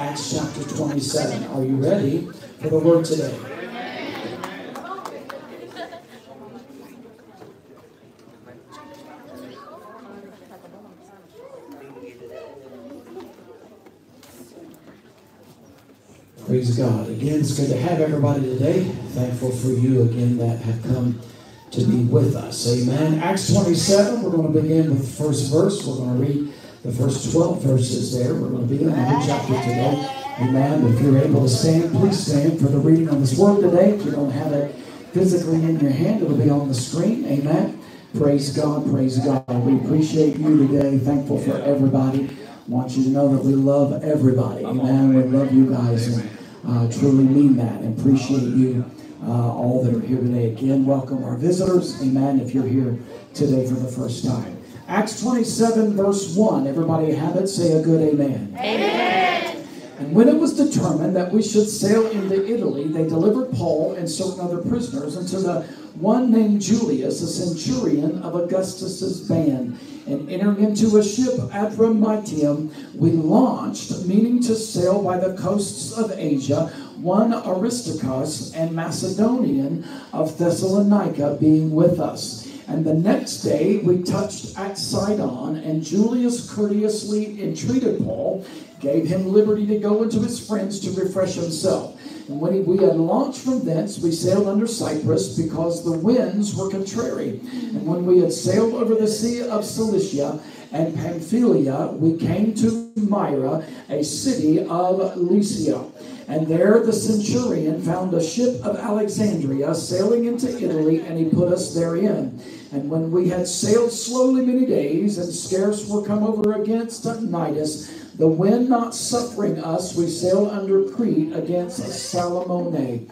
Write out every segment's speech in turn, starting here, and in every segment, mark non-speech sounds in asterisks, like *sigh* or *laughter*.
Acts chapter 27. Are you ready for the word today? Praise God. Again, it's good to have everybody today. Thankful for you again that have come to be with us. Amen. Acts 27, we're going to begin with the first verse. We're going to read the first 12 verses there. We're going to be in new chapter today. Amen. If you're able to stand, please stand for the reading of this word today. If you don't have it physically in your hand, it'll be on the screen. Amen. Praise God. Praise God. We appreciate you today. Thankful for everybody. Want you to know that we love everybody. Amen. We love you guys and uh, truly mean that and appreciate you uh, all that are here today. Again, welcome our visitors. Amen. If you're here today for the first time. Acts 27, verse 1. Everybody have it? Say a good amen. Amen. And when it was determined that we should sail into Italy, they delivered Paul and certain other prisoners unto the one named Julius, a centurion of Augustus's band. And entering into a ship at Adramyttium, we launched, meaning to sail by the coasts of Asia, one Aristarchus and Macedonian of Thessalonica being with us. And the next day we touched at Sidon, and Julius courteously entreated Paul, gave him liberty to go into his friends to refresh himself. And when we had launched from thence, we sailed under Cyprus because the winds were contrary. And when we had sailed over the sea of Cilicia and Pamphylia, we came to Myra, a city of Lycia. And there the centurion found a ship of Alexandria sailing into Italy, and he put us therein. And when we had sailed slowly many days, and scarce were come over against Cnidus, the wind not suffering us, we sailed under Crete against Salmone.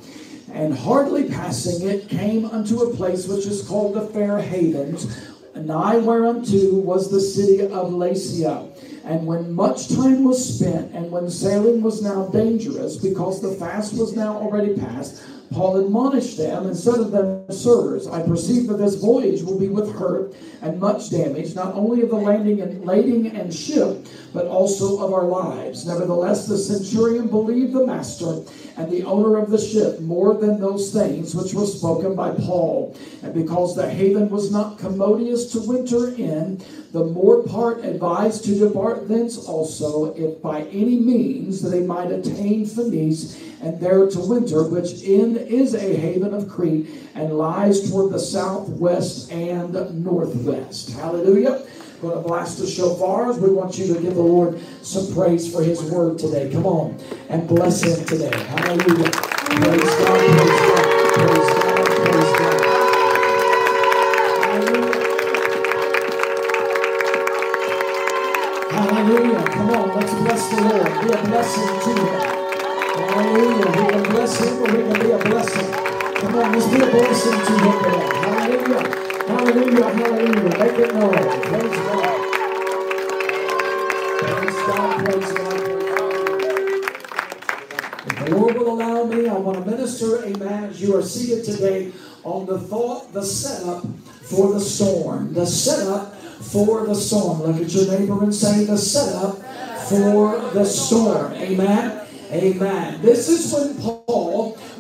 And hardly passing it, came unto a place which is called the Fair Havens, nigh whereunto was the city of Lasea. And when much time was spent, and when sailing was now dangerous, because the fast was now already past, Paul admonished them and said to them, Sirs, I perceive that this voyage will be with hurt and much damage, not only of the landing and lading and ship, but also of our lives. Nevertheless, the centurion believed the master and the owner of the ship more than those things which were spoken by Paul. And because the haven was not commodious to winter in, the more part advised to depart thence also, if by any means they might attain Phoenice and there to winter, which in is a haven of Crete and lies toward the southwest and northwest. Hallelujah. We're Going to blast the shofars. We want you to give the Lord some praise for His word today. Come on and bless Him today. Hallelujah. Praise God. On, let's be a blessing to him today. Hallelujah. Hallelujah. Hallelujah. Make it known. Praise God. Praise God. Praise God. If the Lord will allow me, I want to minister, amen, as you are seated today on the thought, the setup for the storm. The setup for the storm. Look at your neighbor and say, the setup for the storm. Amen. Amen. This is when Paul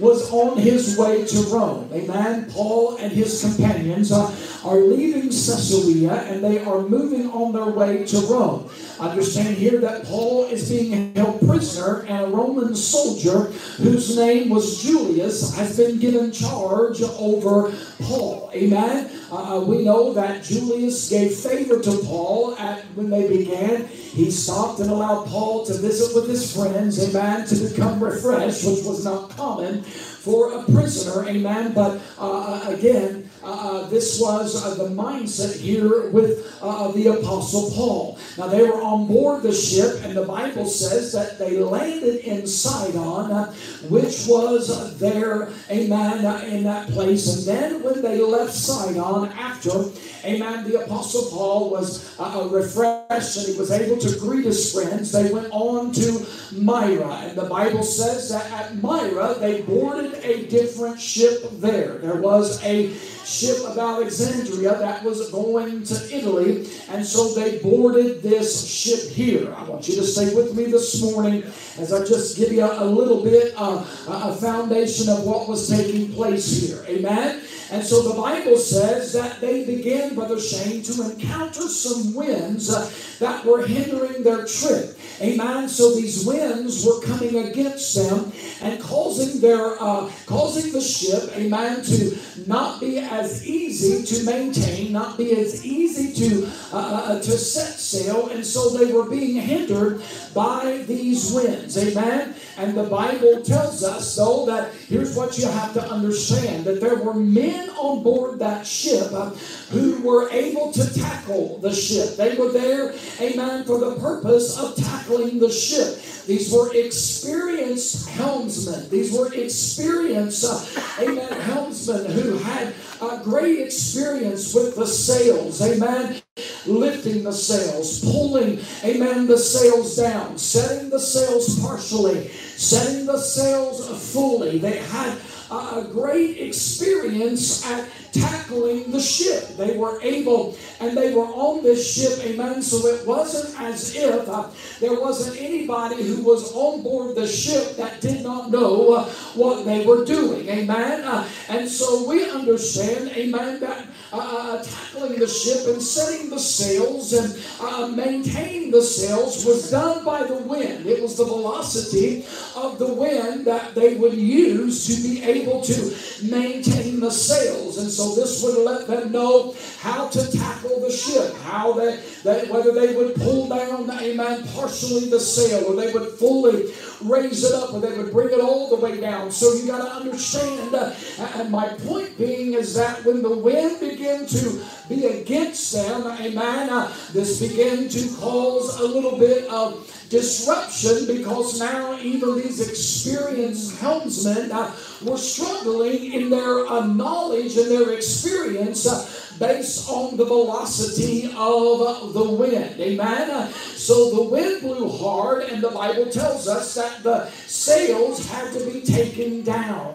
was on his way to Rome. Amen. Paul and his companions are, are leaving Caesarea and they are moving on their way to Rome. Understand here that Paul is being held prisoner and a Roman soldier whose name was Julius has been given charge over Paul. Amen. Uh, we know that Julius gave favor to Paul at, when they began. He stopped and allowed Paul to visit with his friends, amen, to become refreshed, which was not common for a prisoner, amen. But uh, uh again, uh, this was uh, the mindset here with uh, the Apostle Paul. Now, they were on board the ship, and the Bible says that they landed in Sidon, uh, which was there, amen, uh, in that place. And then when they left Sidon after, amen, the Apostle Paul was refreshed and he was able to greet his friends, they went on to Myra. And the Bible says that at Myra, they boarded a different ship there. There was a ship of Alexandria that was going to Italy. And so they boarded this ship here. I want you to stay with me this morning as I just give you a, a little bit uh, a foundation of what was taking place here. Amen. And so the Bible says that they began, Brother Shane, to encounter some winds uh, that were hindering their trip. Amen. So these winds were coming against them and causing their uh, causing the ship, amen, to not be as easy to maintain, not be as easy to uh, uh to set sail, and so they were being hindered by these winds. Amen. And the Bible tells us, though, that here's what you have to understand: that there were men on board that ship uh, who were able to tackle the ship. They were there, amen, for the purpose of tackling the ship. These were experienced helmsmen. These were experienced, uh, amen, helmsmen who had a great experience with the sails. Amen lifting the sails, pulling, amen, the sails down, setting the sails partially, setting the sails fully. They had a great experience at tackling the ship. They were able, and they were on this ship, amen. So it wasn't as if uh, there wasn't anybody who was on board the ship that did not know uh, what they were doing, amen. Uh, and so we understand, amen, that uh, uh, tackling the ship and setting the sails and uh, maintaining the sails was done by the wind. It was the velocity of the wind that they would use to be able to maintain the sails. And so this would let them know how to tackle the ship, how they, they whether they would pull down, amen, partially the sail, or they would fully raise it up, or they would bring it all the way down. So you got to understand. Uh, and my point being is that when the wind began to be against them, amen, uh, this began to cause a little bit of disruption because now even these experienced helmsmen uh, were struggling in their uh, knowledge and their experience uh, based on the velocity of the wind. Amen. So the wind blew hard, and the Bible tells us that the sails had to be taken down.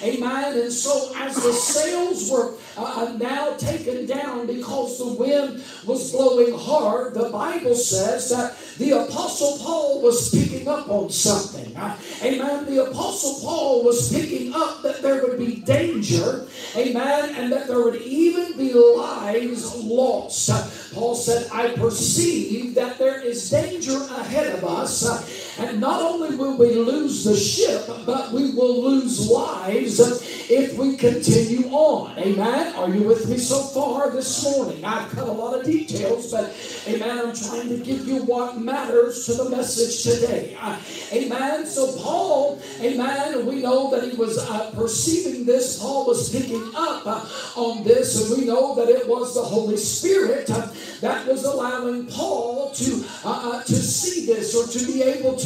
Amen. And so as the sails were uh, now taken down because the wind was blowing hard, the Bible says that the Apostle Paul was picking up on something. Amen. The Apostle Paul was picking up that there would be danger. Amen. And that there would even be lives lost. Paul said, I perceive that there is danger ahead of us. And not only will we lose the ship, but we will lose lives if we continue on. Amen. Are you with me so far this morning? I've cut a lot of details, but amen. I'm trying to give you what matters to the message today. amen. So, Paul, amen, we know that he was uh, perceiving this. Paul was picking up uh, on this, and we know that it was the Holy Spirit uh, that was allowing Paul to, uh, uh, to see this or to be able to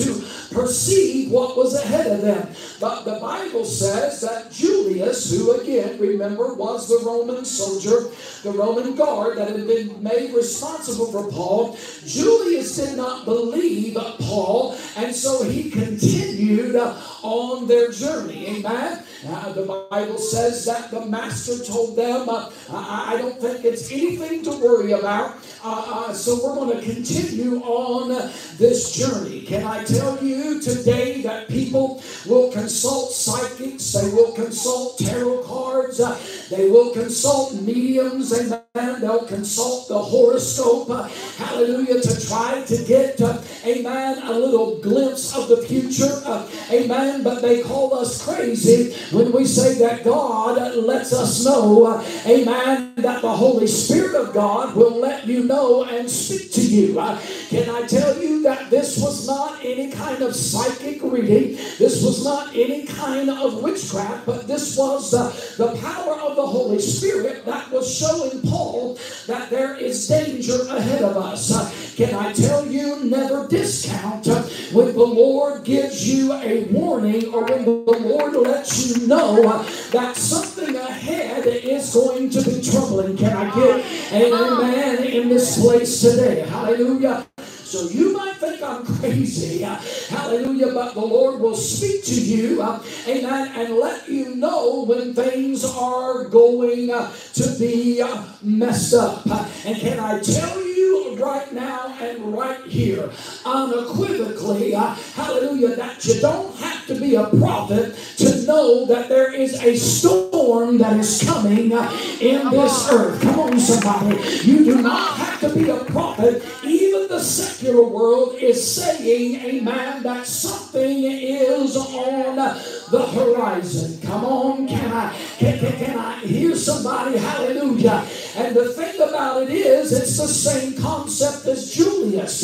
perceive what was ahead of them. But the Bible says that Julius, who again, remember, was the Roman soldier, the Roman guard that had been made responsible for Paul, Julius did not believe Paul, and so he continued on their journey. Amen. Uh, the Bible says that the master told them, uh, I don't think it's anything to worry about. Uh, uh so we're going to continue on this journey. Can I tell you today that people will consult psychics, they will consult tarot cards, uh, they will consult mediums, amen. They'll consult the horoscope, uh, hallelujah, to try to get, amen, a little glimpse of the future, amen. But they call us crazy when we say that God lets us know, amen, that the Holy Spirit of God will let you know and speak to you. Uh, can I tell you that this was not any kind of psychic reading? This was not any kind of witchcraft, but this was uh, the power of the Holy Spirit that was showing Paul that there is danger ahead of us. Uh, can I tell you, never discount when the Lord gives you a warning or when the Lord lets you know that something ahead is going to be troubling. Can I get an amen in this place today? Hallelujah. So you might think I'm crazy. Hallelujah. But the Lord will speak to you. Amen. And let you know when things are going to be messed up. And can I tell you right now and right here, unequivocally, hallelujah, that you don't have to be a prophet to know that there is a storm that is coming in this earth. Come on, somebody. You do not have to be a prophet. Even the secular world is saying, amen, that something is on the horizon. Come on, can I, can, can, can I hear somebody? Hallelujah. And the thing about it is, it's the same concept as Julius.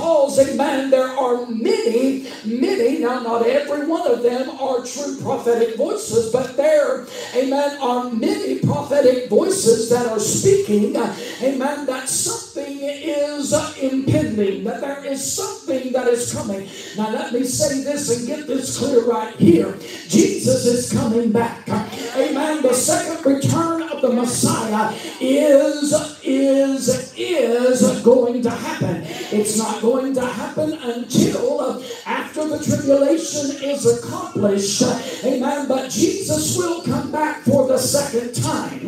Because, amen, there are many, many, now not every one of them are true prophetic voices, but there, amen, are many prophetic voices that are speaking, amen, that something is impending, that there is something that is coming. Now, let me say this and get this clear right here Jesus is coming back. Amen. The second return of the Messiah is, is, is going to happen. It's not going to happen until uh, after the tribulation is accomplished. Amen. But Jesus will come back for the second time.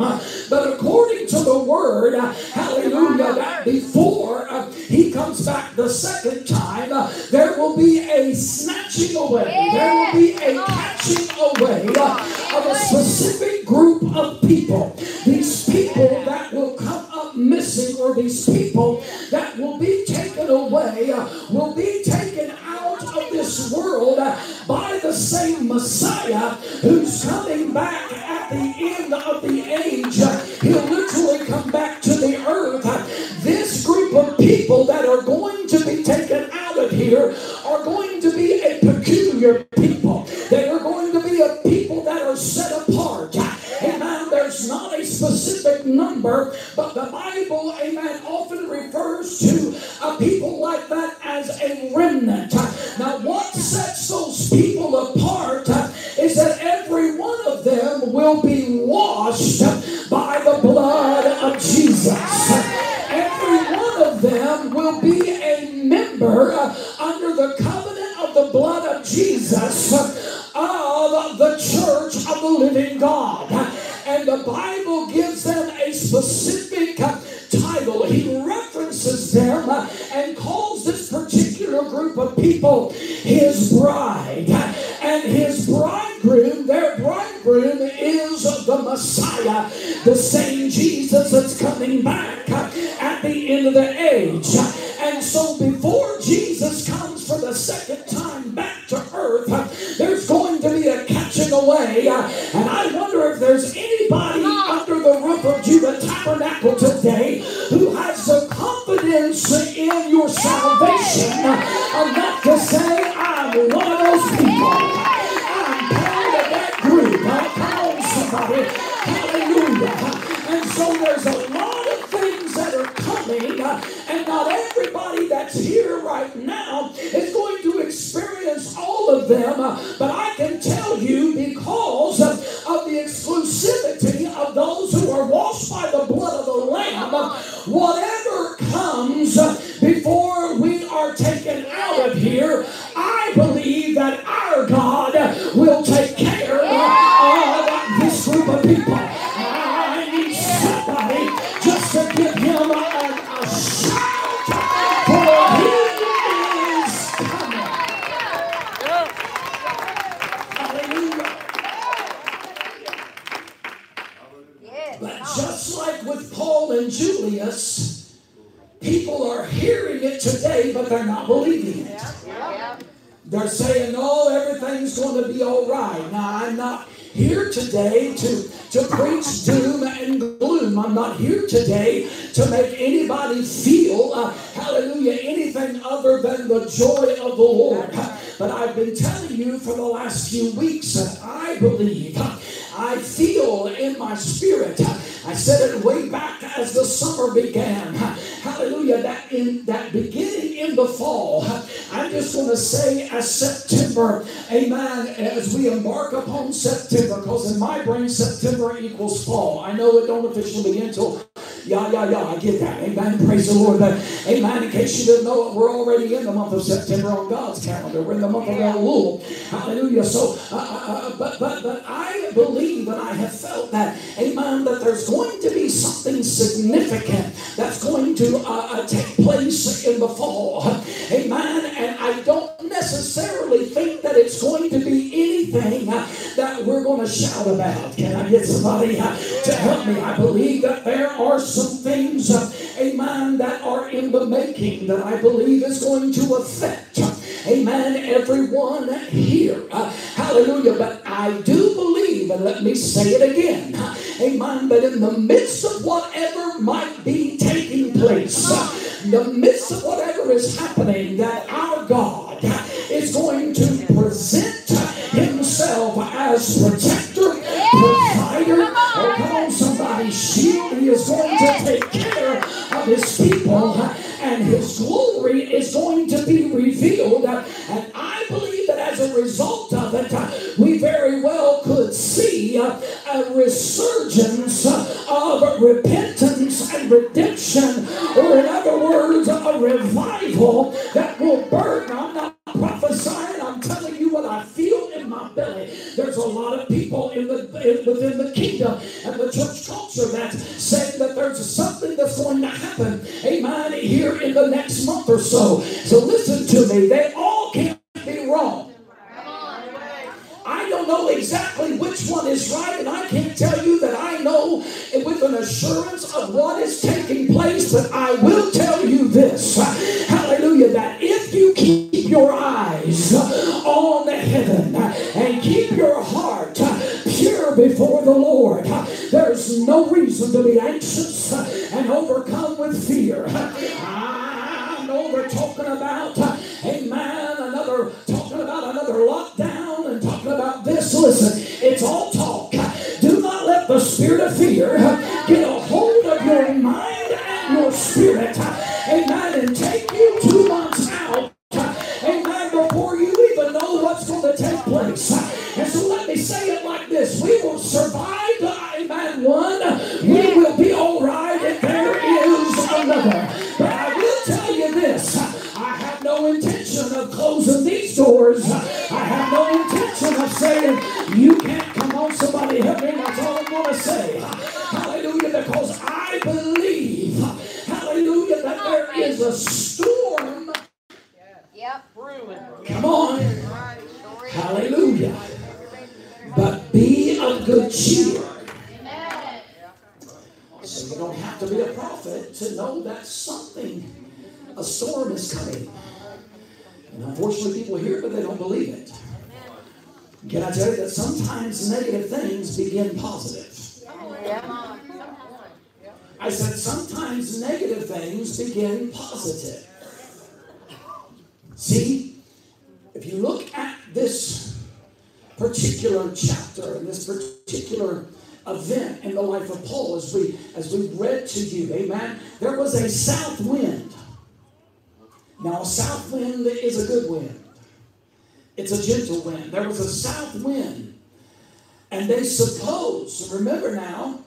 But according to the word, hallelujah, that before uh, he comes back the second time, uh, there will be a snatching away. There will be a catching away of a specific group of people. These people that will come up missing, or these people that will be taken away, Uh, will be taken out of this world uh, by the same Messiah who's coming back at the end of the age. Uh, he'll literally come back to the earth. This group of people that are going to be taken out of here are going to be a peculiar people. They are going to be a people that are set apart. There's not a specific number, but the Bible, amen, often refers to a people like that as a remnant. Now, what sets those people apart is that every one of them will be washed by the blood of Jesus. Every one of them will be a member under the covenant of the blood of Jesus of the church of the living God. And the Bible gives them a specific title. He references them and calls this particular group of people his bride. And his bridegroom, their bridegroom, is the Messiah, the same Jesus that's coming back at the end of the age. And so before Jesus comes for the second time back to earth, there's going to be a catching away. Uh, and I wonder if there's anybody under the roof of Judah Tabernacle today who has the confidence in your salvation uh, enough to say, I'm one of those people. I'm part of that group. Come on, somebody. Hallelujah. And so there's a lot of things that are coming, uh, and not everybody that's here right now is going to experience all of them. But I to say as September, amen, as we embark upon September, because in my brain, September equals fall. I know it don't officially begin until Yeah, yeah, yeah, I get that. Amen. Praise the Lord. But, amen. In case you didn't know it, we're already in the month of September on God's calendar. We're in the month of Elul. Hallelujah. So, uh, uh, uh, but, but, but I believe and I have felt that, amen, that there's going to be something significant that's going to uh, uh take place in the fall. Amen. And I don't necessarily think that it's going to be anything that we're going to shout about. Can I get somebody to help me? I believe that there are some things, amen, that are in the making that I believe is going to affect Amen. Everyone here. Hallelujah. But I do believe, and let me say it again. Amen. But in the midst of whatever might be taking place, the midst of whatever is happening, that our God is going to present himself as protector, provider. Oh, come on, somebody. Shield. He is going to take care of his people and his glory is going to be revealed. And I believe that as a result of it, we very well could see a resurgence of repentance revival that will burn. I'm not prophesying, I'm telling you what I feel in my belly. There's a lot of people in the in, within the kingdom and the church culture that there's It's a gentle wind. There was a south wind. And they suppose, remember now,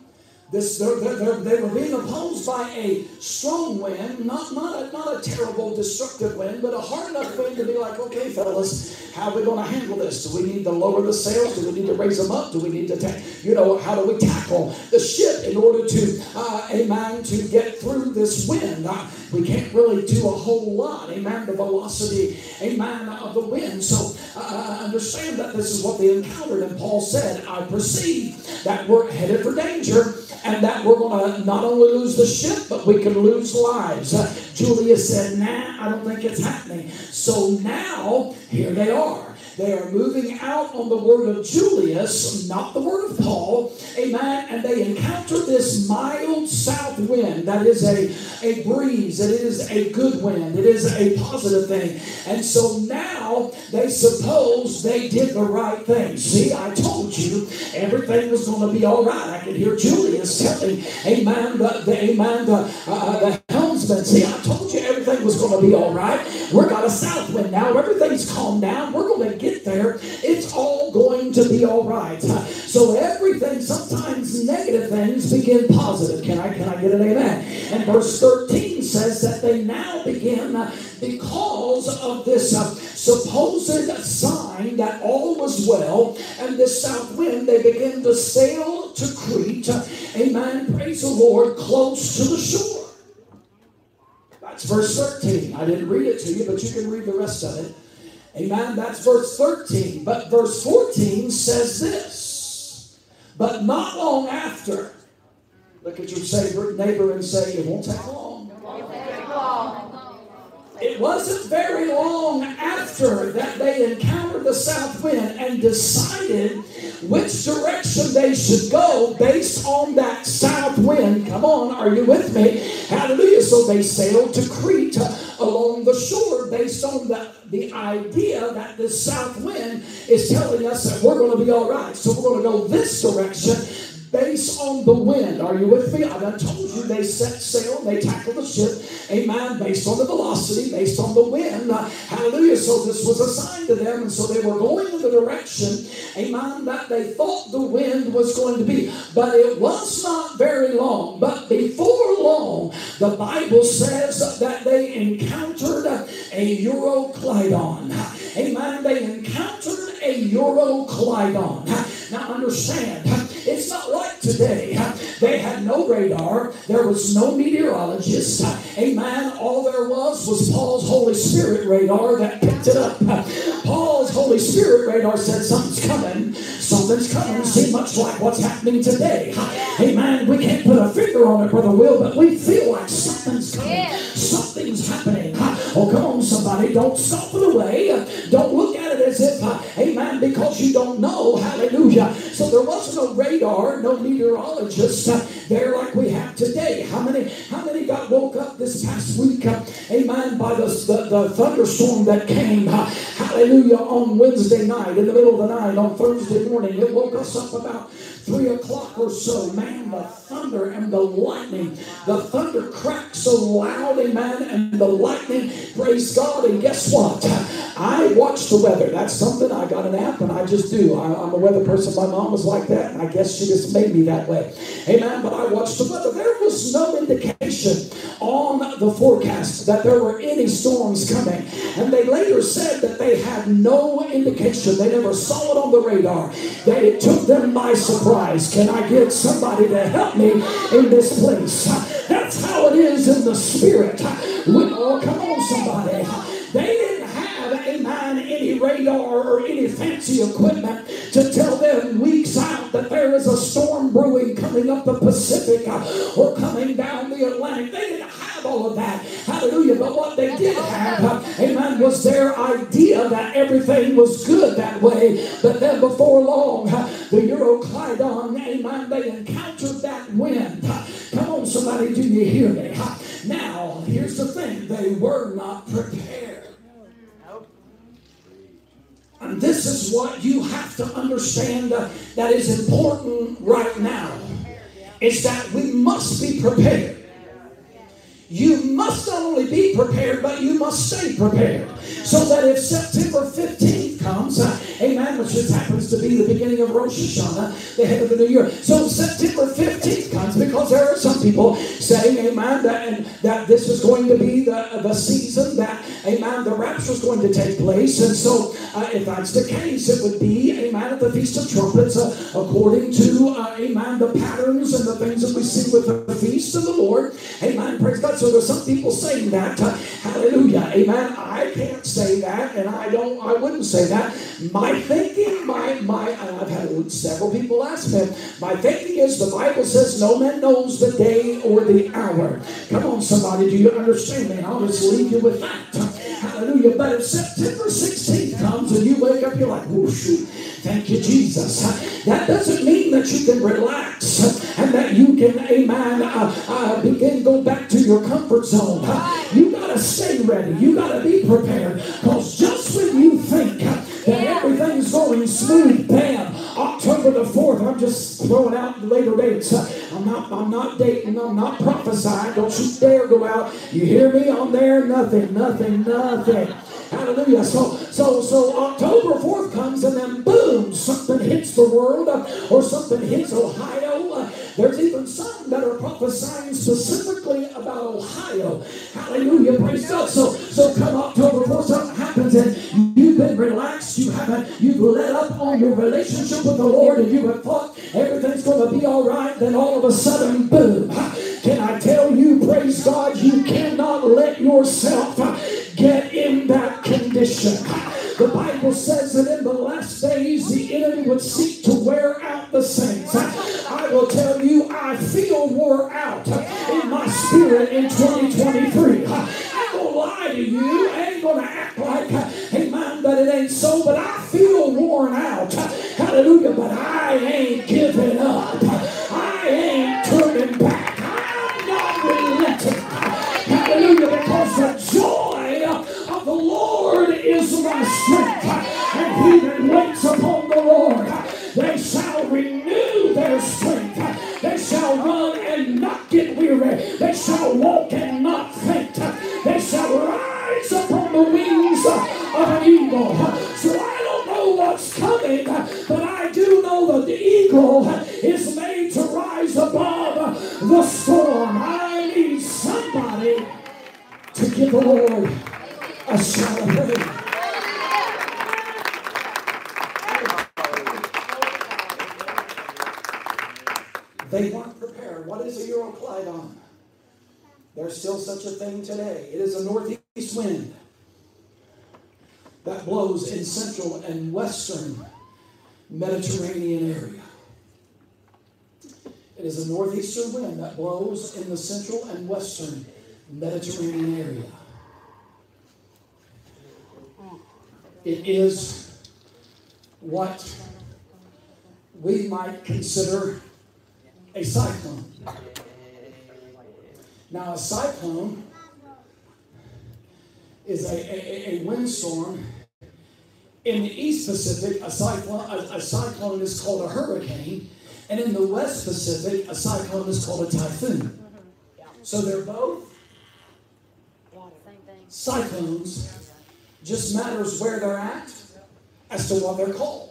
this, they're, they're, they were being opposed by a strong wind, not, not, a, not a terrible, destructive wind, but a hard enough wind to be like, okay, fellas, how are we going to handle this? Do we need to lower the sails? Do we need to raise them up? Do we need to, ta- you know, how do we tackle the ship in order to, uh, amen, to get through this wind? Uh, we can't really do a whole lot, amen, the velocity, amen, of the wind. So uh, understand that this is what they encountered. And Paul said, I perceive that we're headed for danger and that we're going to not only lose the ship, but we can lose lives. Julius said, Nah, I don't think it's happening. So now, here they are. They are moving out on the word of Julius, not the word of Paul. Amen. And they encounter this mild south wind. That is a, a breeze. It is a good wind. It is a positive thing. And so now they suppose they did the right thing. See, I told you everything was going to be all right. I could hear Julius telling, Amen, the, the Amen, the, uh, the helmsman. See, I told you everything was going to be all right. We're got a south wind now. Everything's calmed down. We're going to get there. It's all going to be all right. So everything, sometimes negative things begin positive. Can I can I get an amen? And verse 13 says that they now begin because of this uh, supposed sign that all was well and this south wind, they begin to sail to Crete. Amen. Praise the Lord, close to the shore. That's verse 13. I didn't read it to you, but you can read the rest of it. Amen. That's verse 13. But verse 14 says this. But not long after, look at your neighbor and say, It won't take long. It won't take long. It wasn't very long after that they encountered the south wind and decided which direction they should go based on that south wind. Come on, are you with me? Hallelujah. So they sailed to Crete along the shore based on the, the idea that the south wind is telling us that we're going to be all right. So we're going to go this direction based on the wind. Are you with me? I done told you they set sail, they tackled the ship, amen, based on the velocity, based on the wind. Hallelujah. So this was a sign to them, and so they were going in the direction, amen, that they thought the wind was going to be. But it was not very long. But before long, the Bible says that they encountered a Euroclydon. Amen. They encountered a Euroclydon. Now understand, it's not like today. They had no radar. There was no meteorologist. Amen. All there was was Paul's Holy Spirit radar that picked it up. Paul's Holy Spirit radar said something's coming. Something's coming. See much like what's happening today. Amen. We can't put a finger on it, Brother Will, but we feel like something's coming. Something's happening. Oh, come on, somebody. Don't stop it away. Don't look at it as if, amen, because you don't know. Hallelujah. So there was no radar, no meteorologists uh, there like we have today. How many, how many got woke up this past week, uh, amen, by the, the, the, thunderstorm that came, uh, hallelujah, on Wednesday night, in the middle of the night, on Thursday morning? It woke us up about three o'clock or so, man, the thunder and the lightning, the thunder cracked so loud, amen, and the lightning, praise God. And guess what? I watch the weather. That's something I got an app and I just do. I, am a weather person. My mom was like that, and I guess she just made me that way. Amen. But I watched the weather. There was no indication on the forecast that there were any storms coming. And they later said that they had no indication. They never saw it on the radar. That it took them by surprise. Can I get somebody to help me in this place? That's how it is in the spirit. We, oh, come on, somebody. They didn't have, amen, any radar or any fancy equipment to tell them weeks out that there is a storm brewing coming up the Pacific uh, or coming down the Atlantic. They didn't all of that. Hallelujah. But what they did have, amen, was their idea that everything was good that way. But then before long, the Euroclydon, amen, they encountered that wind. Come on, somebody, do you hear me? Now, here's the thing they were not prepared. And this is what you have to understand uh, that is important right now. Is that we must be prepared. You must not only be prepared, but you must stay prepared. So that if September 15th comes, uh, amen, which just happens to be the beginning of Rosh Hashanah, the head of the new year. So September 15th comes because there are some people saying, amen, that, and, that this is going to be the, the season that, amen, the rapture is going to take place. And so uh, if that's the case, it would be, amen, at the Feast of Trumpets, uh, according to, uh, amen, the patterns and the things that we see with the Feast of the Lord. Amen, praise God. So there's some people saying that. Uh, hallelujah. Amen. I can't say that, and I don't. I wouldn't say that. My thinking, my my. I've had several people ask me. My thinking is the Bible says no man knows the day or the hour. Come on, somebody. Do you understand me? I'll just leave you with that. Hallelujah. But if September 16th comes and you wake up, you're like, whoosh. Thank you, Jesus. That doesn't mean that you can relax and that you can, amen, uh, uh, begin go back to your comfort zone. You got to stay ready. You got to be prepared. Because just when you think that everything's going smooth. Bam. October the 4th. I'm just throwing out later dates. I'm not, I'm not dating. I'm not prophesying. Don't you dare go out. You hear me on there? Nothing, nothing, nothing. Hallelujah. So, so, so October 4th comes and then boom, something hits the world uh, or something hits Ohio. There's even some that are prophesying specifically about Ohio. Hallelujah. Praise God. So, so come October 4th, something happens and you've been relaxed. You haven't, you've let up on your relationship with the Lord and you have thought everything's going to be all right. Then all of a sudden, boom. Can I tell you, praise God, you cannot let yourself get in that condition. The Bible says that in the last days the enemy would seek to wear out the saints. I will tell you, I feel wore out in my spirit in 2023. I ain't gonna lie to you. I ain't gonna act like, amen, that it ain't so, but I feel worn out. Hallelujah. But I ain't giving up. I ain't turning back. I'm not relenting. Hallelujah. Because the joy of the Lord is my he that waits upon the Lord, they shall renew their strength. They shall run and not get weary. They shall walk and not faint. They shall rise upon the wings of an eagle. So I don't know what's coming, but I do know that the eagle is made to rise above the storm. I need somebody to give the Lord a shout of praise. They weren't prepared. What is a Euroclydon? There's still such a thing today. It is a northeast wind that blows in central and western Mediterranean area. It is a northeastern wind that blows in the central and western Mediterranean area. It is what we might consider a cyclone. Now, a cyclone is a, a, a windstorm. In the East Pacific, a cyclone, a, a cyclone is called a hurricane. And in the West Pacific, a cyclone is called a typhoon. So they're both cyclones, just matters where they're at as to what they're called.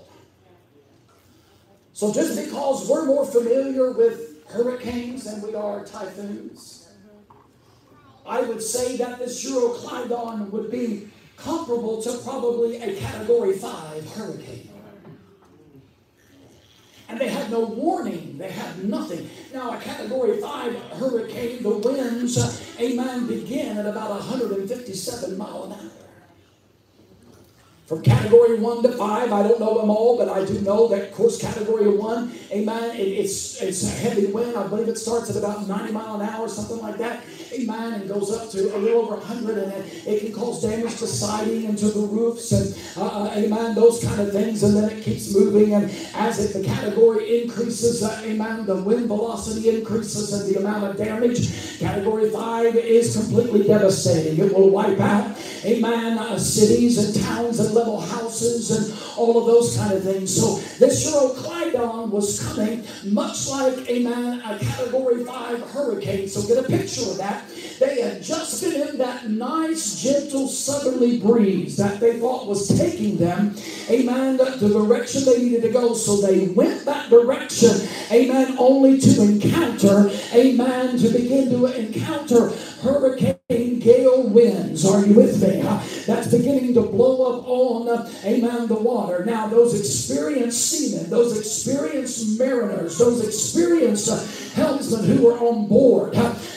So just because we're more familiar with hurricanes than we are typhoons, I would say that this Euroclydon would be comparable to probably a Category 5 hurricane. And they had no warning. They had nothing. Now, a Category 5 hurricane, the winds, amen, begin at about 157 mile an hour. From category one to five, I don't know them all, but I do know that, course, category one, amen, it, it's, it's a heavy wind. I believe it starts at about 90 mile an hour, something like that, amen, and goes up to a little over 100, and it, it can cause damage to siding and to the roofs, and, uh, uh, amen, those kind of things, and then it keeps moving, and as it, the category increases, uh, amen, the wind velocity increases, and the amount of damage. Category five is completely devastating. It will wipe out, amen, uh, cities and towns and level houses and all of those kind of things. So this Euroclydon was coming much like a man, a category five hurricane. So get a picture of that. They had just been in that nice, gentle southerly breeze that they thought was taking them, amen, the direction they needed to go. So they went that direction, amen, only to encounter, amen, to begin to encounter hurricane gale winds. Are you with me? That's beginning to blow up on, amen, the water. Now, those experienced seamen, those experienced mariners, those experienced helmsmen who were on board,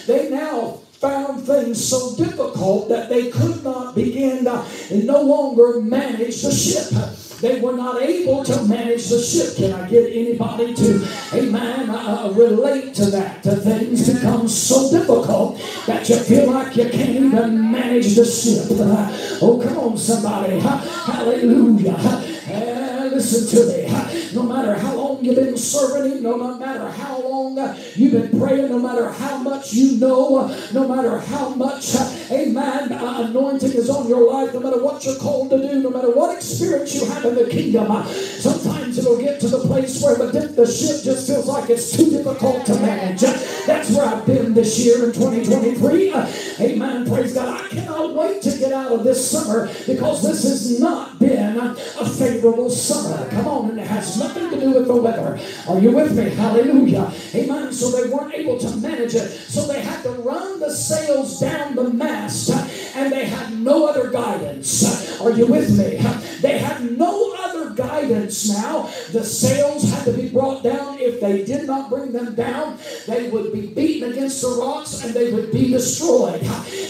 they now found things so difficult that they could not begin to no longer manage the ship. They were not able to manage the ship. Can I get anybody to, amen, uh, relate to that? To things become so difficult that you feel like you can't even manage the ship. Uh, *laughs* oh, come on, somebody. *laughs* Hallelujah. *laughs* Uh, listen to me. No matter how long long you've been serving Him, no matter how long you've been praying, no matter how much you know, no matter how much, amen, anointing is on your life, no matter what you're called to do, no matter what experience you have in the kingdom, sometimes it'll get to the place where the, the ship just feels like it's too difficult to manage. That's where I've been this year in 2023. Amen. Praise God. I cannot wait to get out of this summer because this has not been a favorable summer. Come on, and it has nothing to do with the Are you with me? Hallelujah. Amen. So they weren't able to manage it. So they had to run the sails down the mast and they had no other guidance. Are you with me? They had no other guidance now. The sails had to be brought down. If they did not bring them down, they would be beaten against the rocks and they would be destroyed.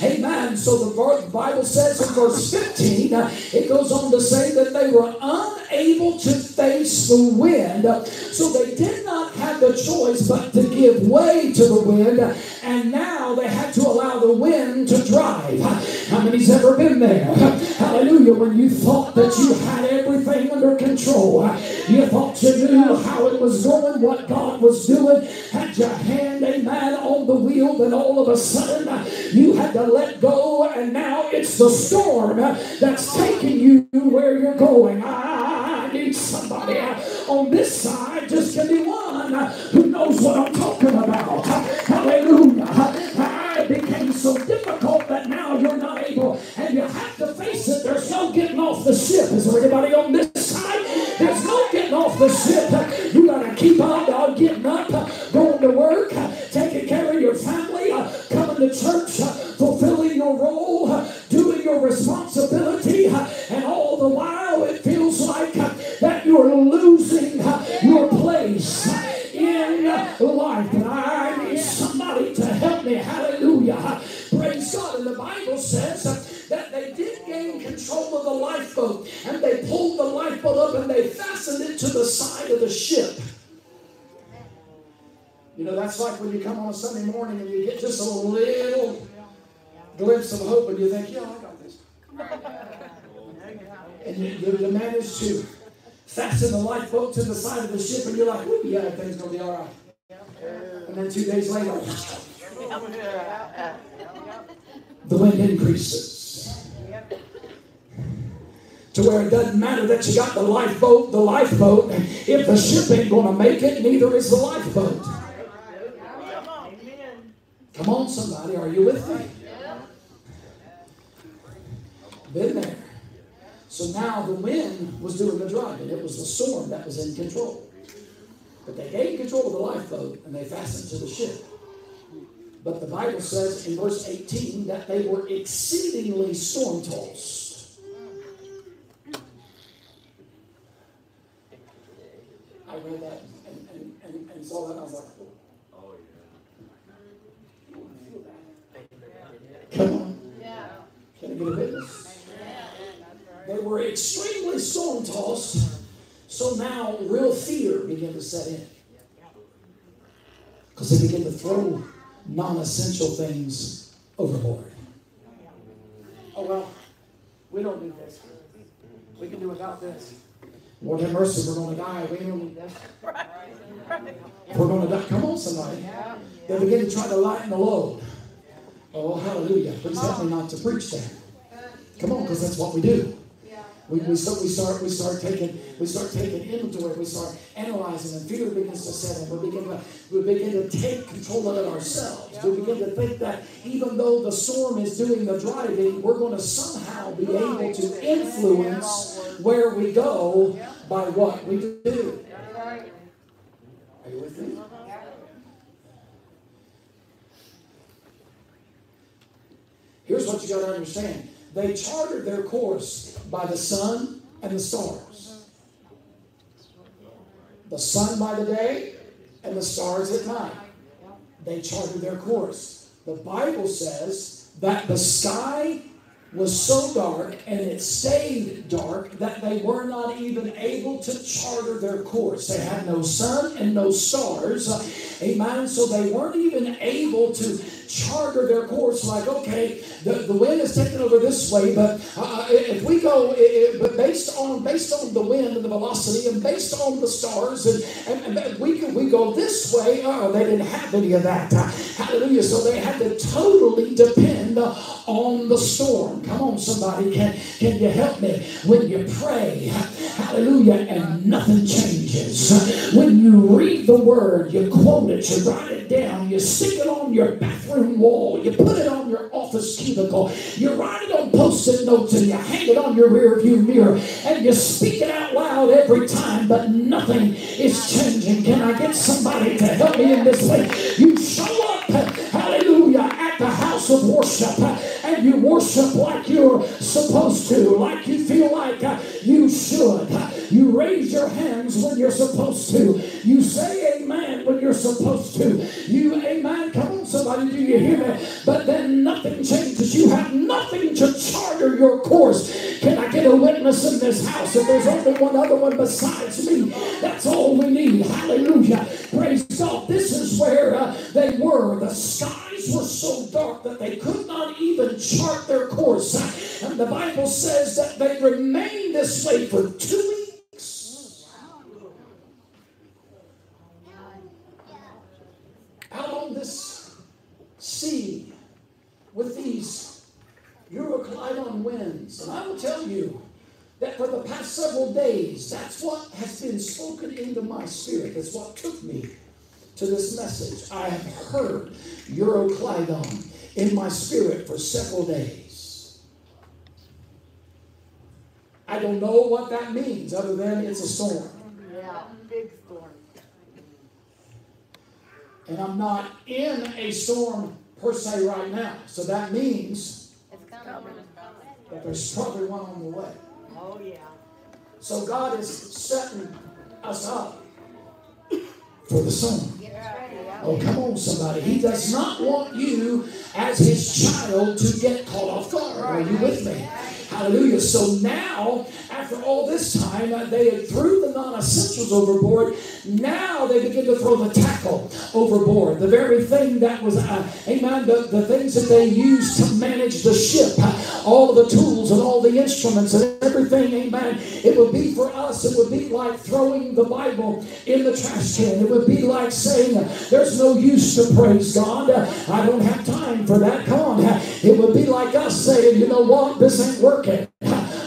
Amen. So the Bible says in verse 15, it goes on to say that they were unable to face the wind. So they did not have the choice but to give way to the wind. And now they had to allow the wind to drive. How many's ever been there? Hallelujah. When you thought that you had everything under control, you thought you knew how it was going, what God was doing, had your hand, amen, on the wheel, then all of a sudden you had to let go, and now it's the storm that's taking you where you're going. I need somebody on this side, just give me one who knows what I'm talking about. Hallelujah. It became so difficult that now you're not able, and you have to face it. There's no getting off the ship. Is there anybody on this side? There's no getting off the ship. You got to keep on getting up, going to work, taking care of your family, coming to church, fulfilling your role, responsibility, and all the while it feels like that you're losing your place in life. And I need somebody to help me. Hallelujah. Praise God. And the Bible says that they did gain control of the lifeboat and they pulled the lifeboat up and they fastened it to the side of the ship. You know, that's like when you come on a Sunday morning and you get just a little glimpse of hope and you think, yeah, And you, you manage to fasten the lifeboat to the side of the ship and you're like, yeah, everything's going to be all right. And then two days later, the wind increases. To where it doesn't matter that you got the lifeboat, the lifeboat. If the ship ain't going to make it, neither is the lifeboat. Come on, somebody, are you with me? Been there. So now the wind was doing the driving. It was the storm that was in control. But they gained control of the lifeboat and they fastened to the ship. But the Bible says in verse 18 that they were exceedingly storm tossed. I read that and, and, and, and saw that and I was like, oh. Come on. Can I get a witness? They were extremely storm tossed, so now real fear began to set in. Because they began to throw non essential things overboard. Oh, well, we don't need this. We can do without this. Lord have mercy, we're going to die. We don't need this. *laughs* We're going to die. Come on, somebody. They begin to try to lighten the load. Oh, hallelujah. Please help me not to preach that. Come on, because that's what we do. We, we, start, we, start, we start taking we start taking inventory. We start analyzing, and fear begins to set in. We begin to we begin to take control of it ourselves. We begin to think that even though the storm is doing the driving, we're going to somehow be able to influence where we go by what we do. Are you with me? Here's what you got to understand they charted their course by the sun and the stars. The sun by the day and the stars at night. They charted their course. The Bible says that the sky was so dark and it stayed dark that they were not even able to charter their course. They had no sun and no stars. Amen. So they weren't even able to charter their course like, okay, the, the wind is taking over this way, but uh, if we go, it, but based on based on the wind and the velocity and based on the stars, and, and, and we we go this way. Oh, they didn't have any of that. Uh, hallelujah. So they had to totally depend on the storm. Come on, somebody, can can you help me when you pray? Hallelujah, and nothing changes. When you read the word, you quote it, you write it down, you stick it on your bathroom wall, you put it on your office cubicle, you write it on post-it notes, and you hang it on your rear view mirror, and you speak it out loud every time, but nothing is changing. Can I get somebody to help me in this way? You show up, hallelujah, at the house of worship, and you worship like you're supposed to, like you feel like you should. You raise your hands when you're supposed to. You say amen when you're supposed to. You amen. Come on, somebody, do you hear me? But then nothing changes. You have nothing to charter your course. Can I get a witness in this house? If there's only one other one besides me, that's all we need. Hallelujah. Praise God. This is where uh, they were. The skies were so dark that they could not even chart their course. And the Bible says that they remained this way for two weeks. Out on this sea with these Euroclydon winds. And I will tell you that for the past several days, that's what has been spoken into my spirit. That's what took me to this message. I have heard Euroclydon in my spirit for several days. I don't know what that means other than it's a storm. Yeah, big storm. And I'm not in a storm per se right now. So that means that there's probably one on the way. Oh, yeah. So God is setting us up for the storm. Oh, come on, somebody. He does not want you as his child to get caught off guard. Are you with me? Hallelujah. So now, after all this time, uh, they had threw the non-essentials overboard. Now they begin to throw the tackle overboard. The very thing that was, uh, amen, the, the things that they used to manage the ship, uh, all the tools and all the instruments and everything, amen. It would be for us, it would be like throwing the Bible in the trash can. It would be like saying, there's no use to praise God. I don't have time for that. Come on. It would be like us saying, you know what, this ain't working.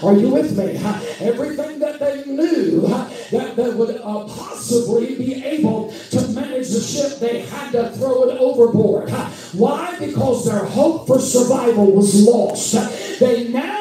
Are you with me? Everything that they knew that, that would uh, possibly be able to manage the ship, they had to throw it overboard. Why? Because their hope for survival was lost. They now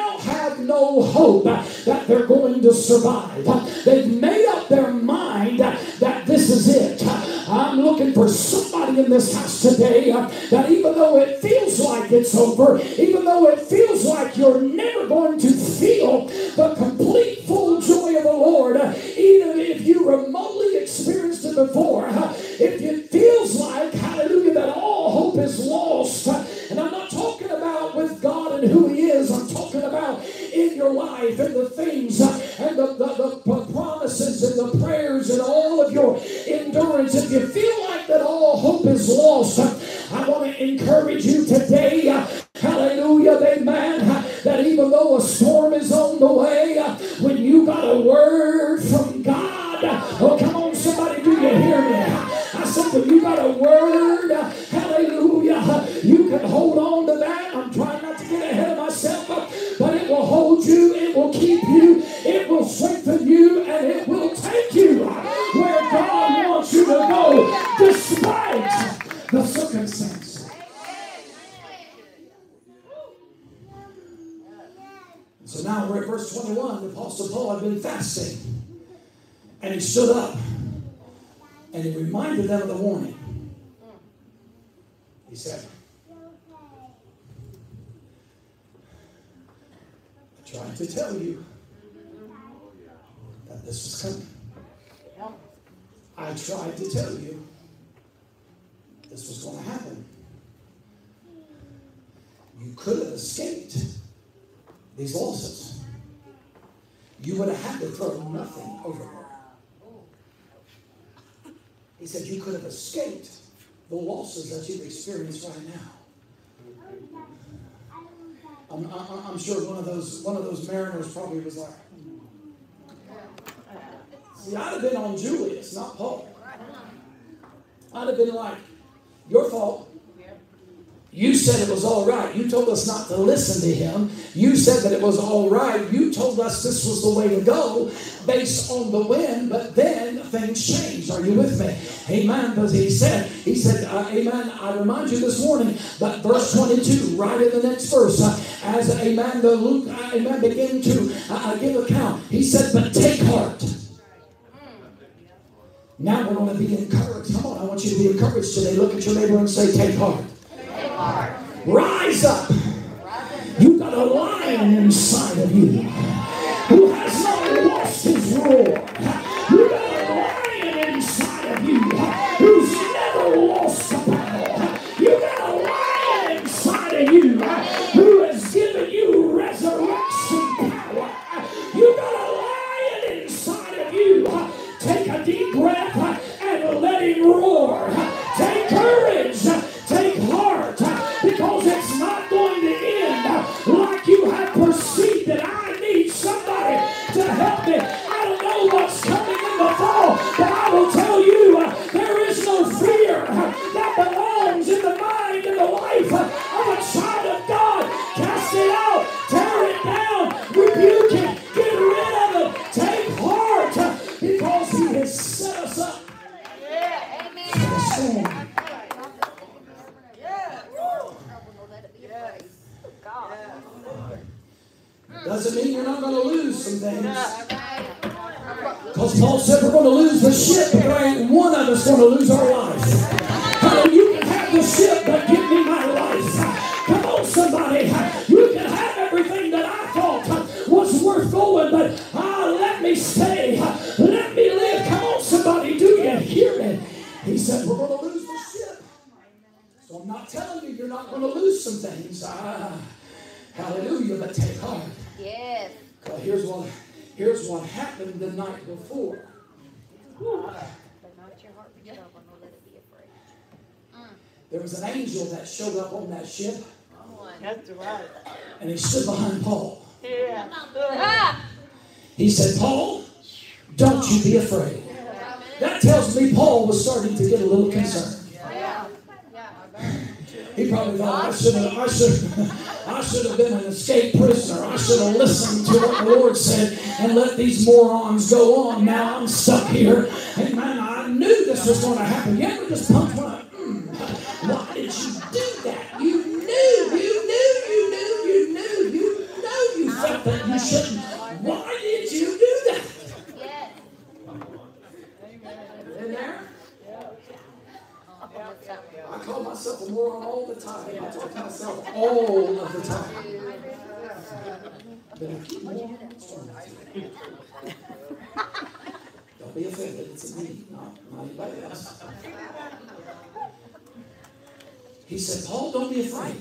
no hope that they're going to survive. They've made up their mind that this is it. I'm looking for somebody in this house today that even though it feels like it's over, even though it feels like you're never going to feel the complete full joy of the Lord, even if you remotely experienced it before, if it feels like, hallelujah, that all hope is lost, and I'm not talking about with God and who He is, I'm talking about in your life and the things uh, and the, the, the promises and the prayers and all of your endurance. If you feel like that all hope is lost, uh, I want to encourage you today. Uh, hallelujah, amen. That even though a storm is on the way, when you got a word from God, oh, come on, somebody, do you hear me? I said, when you got a word, hallelujah, you can hold on to that. I'm trying not to get ahead of myself, you, it will keep you, it will strengthen you, and it will take you where God wants you to go, despite the circumstance. So now we're at verse 21. The Apostle Paul had been fasting. And he stood up. And he reminded them of the warning. He said, I tried to tell you that this was coming. I tried to tell you this was going to happen. You could have escaped these losses, you would have had to throw nothing overboard. He said you could have escaped the losses that you've experienced right now. I'm, I'm, sure one of those one of those mariners probably was like, hmm. See, I'd have been on Julius, not Paul. I'd have been like, Your fault. You said it was all right. You told us not to listen to him. You said that it was all right. You told us this was the way to go based on the wind, but then things changed. Are you with me? Amen. Because he said, he said, uh, Amen. I remind you this morning, but verse 22, right in the next verse, uh, as Amen, the Luke, uh, Amen, began to uh, uh, give account, he said, but take heart. Now we're going to be encouraged. Come on, I want you to be encouraged today. Look at your neighbor and say, take heart. Rise up. You've got a lion inside of you who has not lost his roar. That's right. And he stood behind Paul. Yeah. He said, Paul, don't you be afraid. That tells me Paul was starting to get a little concerned. He probably thought I should have, I should, *laughs* I should have been an escaped prisoner. I should have listened to what the Lord said and let these morons go on. Now I'm stuck here. And man, I knew this was going to happen. You ever just punch one up? Mm, why did you do that? You knew, you knew, you knew, you knew, you know you Why did you do that? In there? I call myself a moron all the time. I talk to myself all of the time. But I keep Don't be offended. It's me, not, not anybody else. He said, Paul, don't be afraid.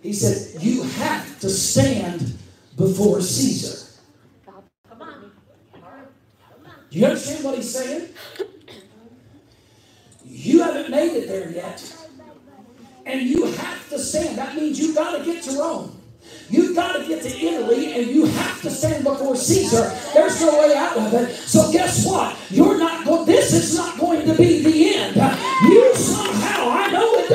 He said, You have to stand before Caesar. Do you understand what he's saying? You haven't made it there yet. And you have to stand. That means you've got to get to Rome. You've got to get to Italy and you have to stand before Caesar. There's no way out of it. So guess what? You're not going, this is not going to be the end. You somehow, I know it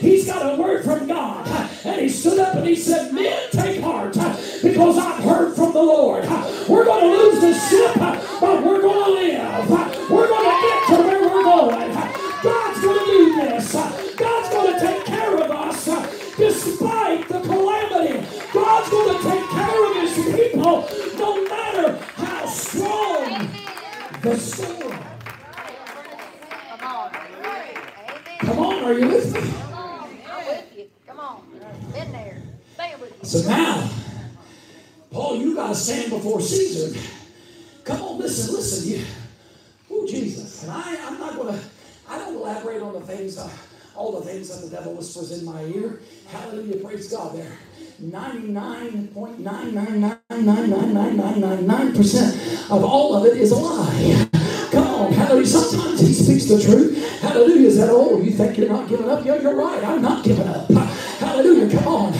He's got a word from God. And he stood up and he said, Men, take heart because I've heard from the Lord. We're going to lose the ship, but we're going to live. We're going to get to where we're going. God's going to do this. God's going to take care of us despite the calamity. God's going to take care of his people no matter how strong the storm. Come on, are you with me? I'm with you. Come on. Been there. Stay with So now, Paul, you got to stand before Caesar. Come on, listen, listen. You, oh, Jesus. And I, I'm not going to, I don't elaborate on the things, uh, all the things that the devil whispers in my ear. Hallelujah, praise God there. 99.9999999% of all of it is a lie. Come on, hallelujah. Sometimes he speaks the truth. Hallelujah. Is that all? You think you're not giving up? Yeah, you're right. I'm not giving up. Hallelujah. Come on.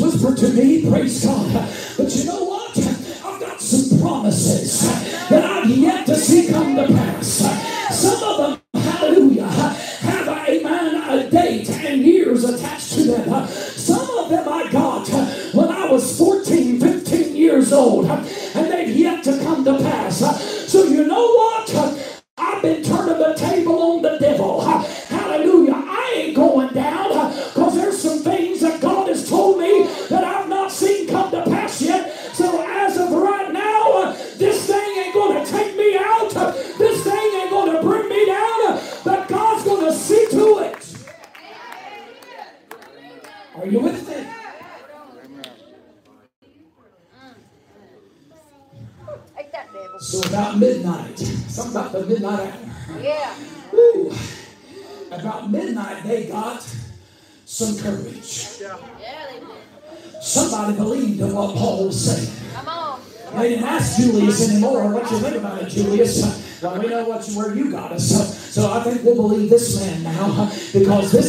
Whispered to me. Praise God. But you know what? I've got some promises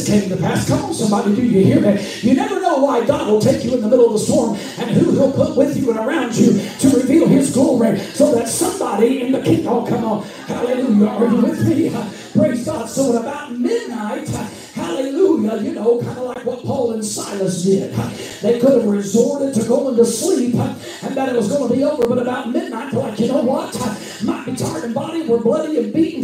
came to pass. Come on, somebody, do you hear me? You never know why God will take you in the middle of the storm and who he'll put with you and around you to reveal his glory so that somebody in the kingdom, oh, come on, hallelujah, are you with me? Praise God. So at about midnight, hallelujah, you know, kind of like what Paul and Silas did. They could have resorted to going to sleep and that it was going to be over, but about midnight, they're like, you know what? Might be tired in body, we're bloody and beaten.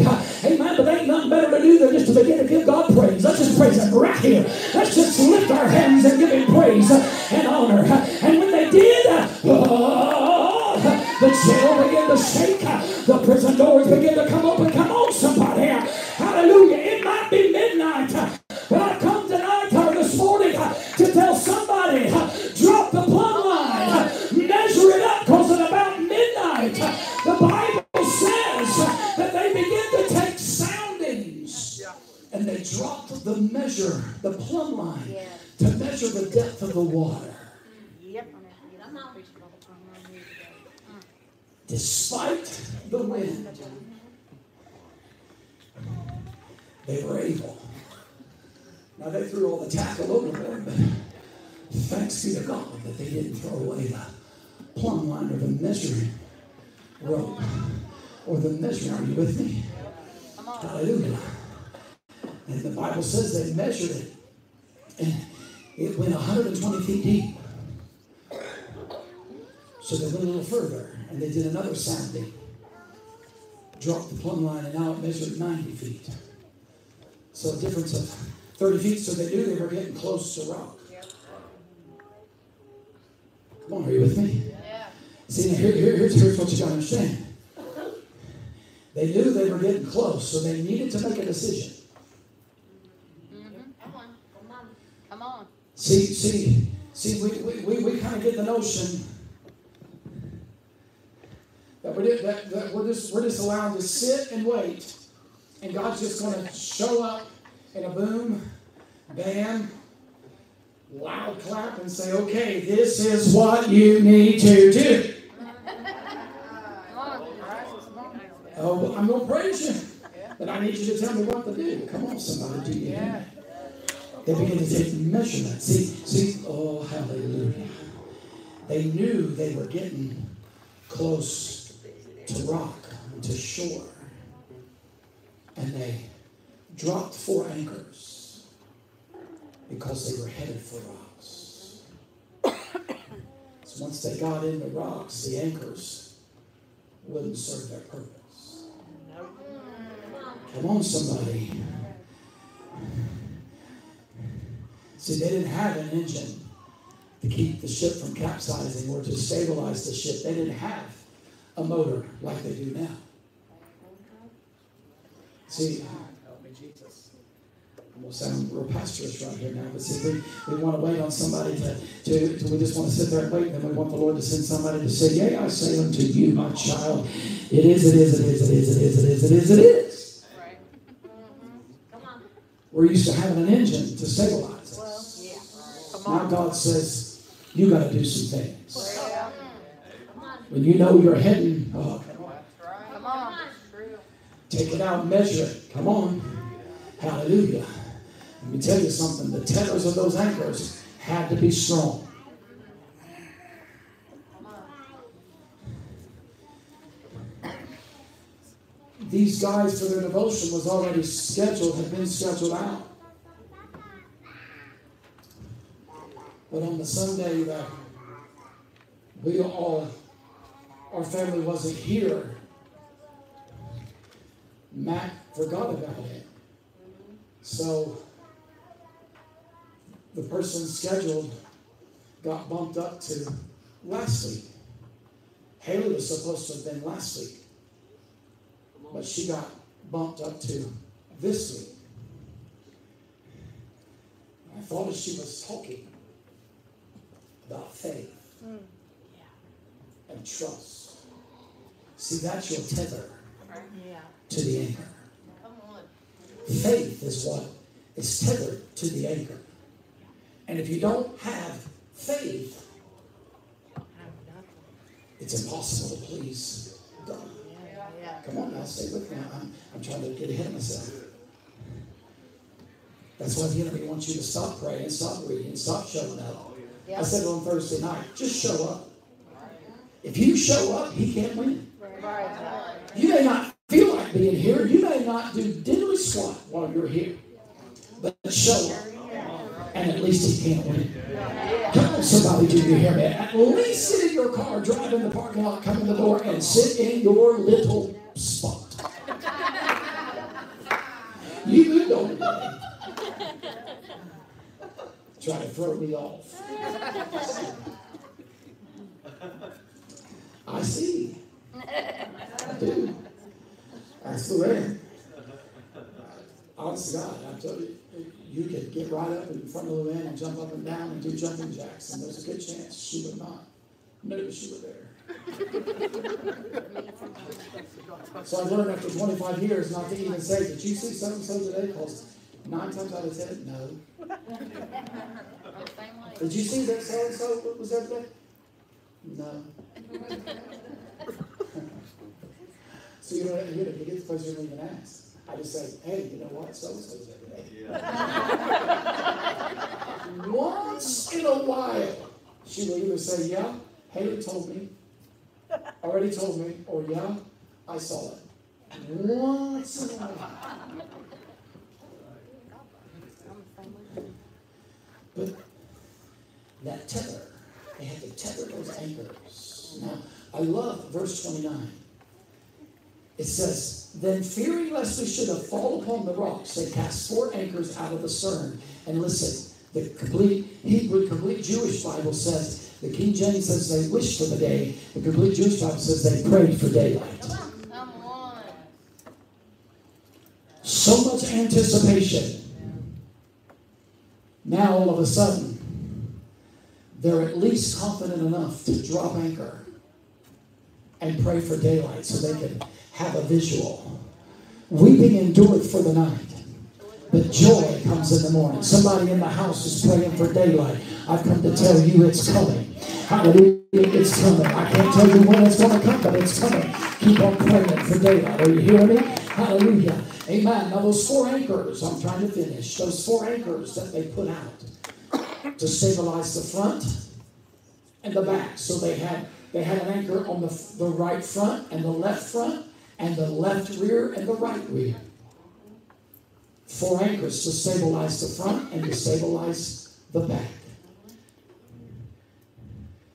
Measured it, and it went 120 feet deep. So they went a little further, and they did another sounding. Dropped the plumb line, and now it measured 90 feet. So a difference of 30 feet. So they knew they were getting close to rock. Come on, are you with me? Yeah. See, now here, here- here's, here's what you got to understand. They knew they were getting close, so they needed to make a decision. Mm-hmm. Come on. Come on. Come on. See, see, see, we, we, we, we kind of get the notion that we're, that, that we're just we're just allowed to sit and wait, and God's just going to show up in a boom, bam, loud clap, and say, "Okay, this is what you need to do." Oh, I'm going to praise you, but I need you to tell me what to do. Come on, somebody, do you me? They began to take measurement. See, see, oh, hallelujah. They knew they were getting close to rock, to shore. And they dropped four anchors because they were headed for rocks. *coughs* So once they got in the rocks, the anchors wouldn't serve their purpose. Come on, somebody. See, they didn't have an engine to keep the ship from capsizing or to stabilize the ship. They didn't have a motor like they do now. See, help me, Jesus. We'll sound real pastorist right here now, but see, we, we want to wait on somebody to, to, to, we just want to sit there and wait, and then we want the Lord to send somebody to say, Yea, I say unto you, my child, it is, it is, it is, it is, it is, it is, it is, it is. Right. Mm-hmm. Come on. We're used to having an engine to stabilize Well, us. yeah. Now God says, you got to do some things. When you know you're heading, oh, Come on. take it out, measure it. Come on. Hallelujah. Let me tell you something. The tethers of those anchors had to be strong. These guys for their devotion was already scheduled, had been scheduled out. But on the Sunday that we all, our family wasn't here, Matt forgot about it. So the person scheduled got bumped up to last week. Haley was supposed to have been last week, but she got bumped up to this week. I thought she was talking about faith and trust. See, that's your tether to the anchor. Faith is what is tethered to the anchor. And if you don't have faith, it's impossible to please God. Yeah. Come on now, stay with me. I'm, I'm trying to get ahead of myself. That's why the enemy wants you to stop praying, stop reading, stop showing up. I said it on Thursday night, just show up. If you show up, he can't win. You may not feel like being here. You may not do diddly squat while you're here. But show up. And at least he can't win. Come on, somebody, do you hear me? At least sit in your car, drive in the parking lot, come in the door, and sit in your little spot. *laughs* You don't Try to throw me off. I see. I do. I swear. Honest God, I tell you, you could get right up in front of Luann and jump up and down and do jumping jacks, and there's a good chance she would not. No, she was there. so I learned after 25 years not to even say, Did you see so and so today? Because nine times out of ten, no. I'm the same way. Did you see that so and so was there today? No. so you know, know, you get to the place you don't even ask. I just say, hey, you know what? So and so's there today. Once in a while, she will either say, yeah, Haley told me, already told me, or yeah, I saw it. Once in a while. But that tether, they had to tether those anchors. Now, I love verse 29. It says, Then fearing lest we should have fall upon the rocks, they cast four anchors out of the stern. And listen, the complete Hebrew, complete Jewish Bible says, the King James says they wished for the day. The complete Jewish Bible says they prayed for daylight. Come on. So much anticipation. Now, all of a sudden, they're at least confident enough to drop anchor and pray for daylight so they can have a visual. Weeping endureth for the night, but joy comes in the morning. Somebody in the house is praying for daylight. I've come to tell you it's coming. Hallelujah, it's coming. I can't tell you when it's going to come, but it's coming. Keep on praying for daylight. Are you hearing me? Hallelujah. Amen. Now, those four anchors, I'm trying to finish. Those four anchors that they put out to stabilize the front and the back. So they had they had an anchor on the, the right front and the left front and the left rear and the right rear. Four anchors to stabilize the front and to stabilize the back.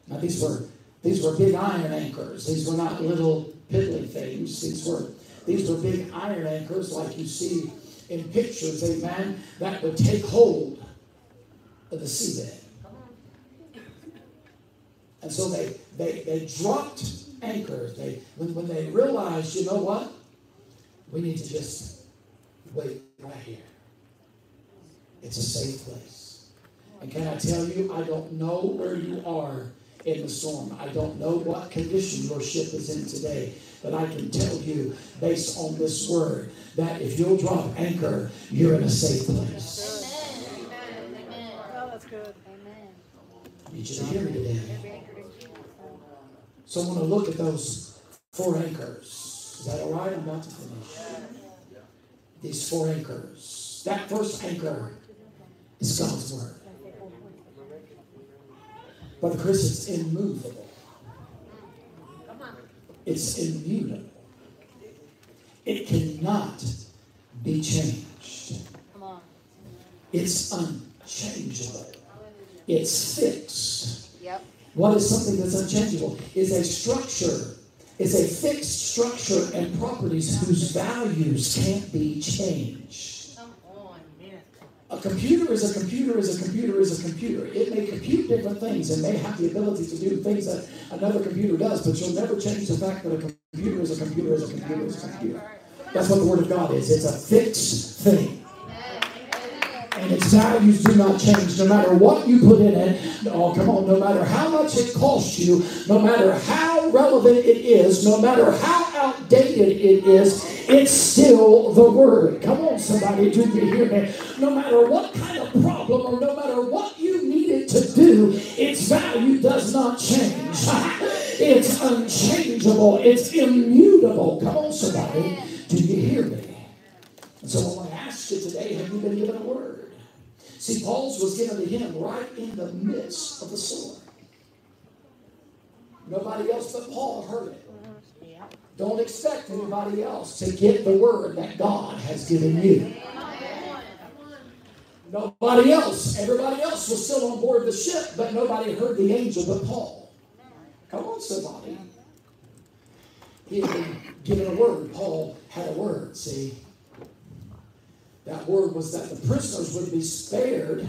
Now these were these were big iron anchors. These were not little piddly things. These were these were big iron anchors like you see in pictures, amen, that would take hold of the seabed. And so they, they, they dropped anchors. They, when, when they realized, you know what? We need to just wait right here. It's a safe place. And can I tell you, I don't know where you are in the storm. I don't know what condition your ship is in today. But I can tell you, based on this word, that if you'll drop anchor, you're in a safe place. Oh, that's good. I need you to hear me today. So I want to look at those four anchors. Is that all right? I'm about to finish. These four anchors. That first anchor is God's word. Brother Chris, it's immovable. It's immutable. It cannot be changed. It's unchangeable. It's fixed. Yep. What is something that's unchangeable? Is a structure, It's a fixed structure and properties whose values can't be changed. A computer is a computer is a computer is a computer. It may compute different things and may have the ability to do things that another computer does, but you'll never change the fact that a computer is a computer is a computer is a computer. That's what the Word of God is. It's a fixed thing. And its values do not change no matter what you put in it. Oh, come on, no matter how much it costs you, no matter how relevant it is, no matter how outdated it is, it's still the Word. Come on, somebody, do you hear me? No matter what kind of problem or no matter what you need it to do, its value does not change. *laughs* It's unchangeable, it's immutable. Come on, somebody, do you hear me? And so I want to ask you today, have you been given a word? See, Paul's was given to him right in the midst of the storm. Nobody else but Paul heard it. Mm-hmm. Don't expect anybody else to get the word that God has given you. Nobody else. Everybody else was still on board the ship, but nobody heard the angel but Paul. Come on, somebody. He had been given a word. Paul had a word, see. That word was that the prisoners would be spared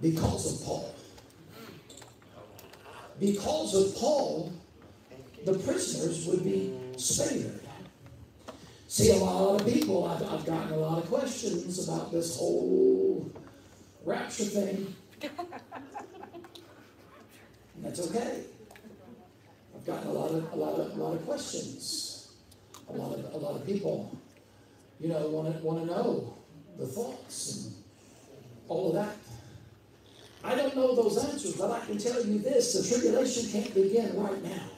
because of Paul. Because of Paul, the prisoners would be spared. See, a lot of people, I've, I've gotten a lot of questions about this whole rapture thing. *laughs* And that's okay. I've gotten a lot of a lot of a lot of questions. A lot of a lot of people you know, want to want to know the thoughts and all of that. I don't know those answers, but I can tell you this: the tribulation can't begin right now.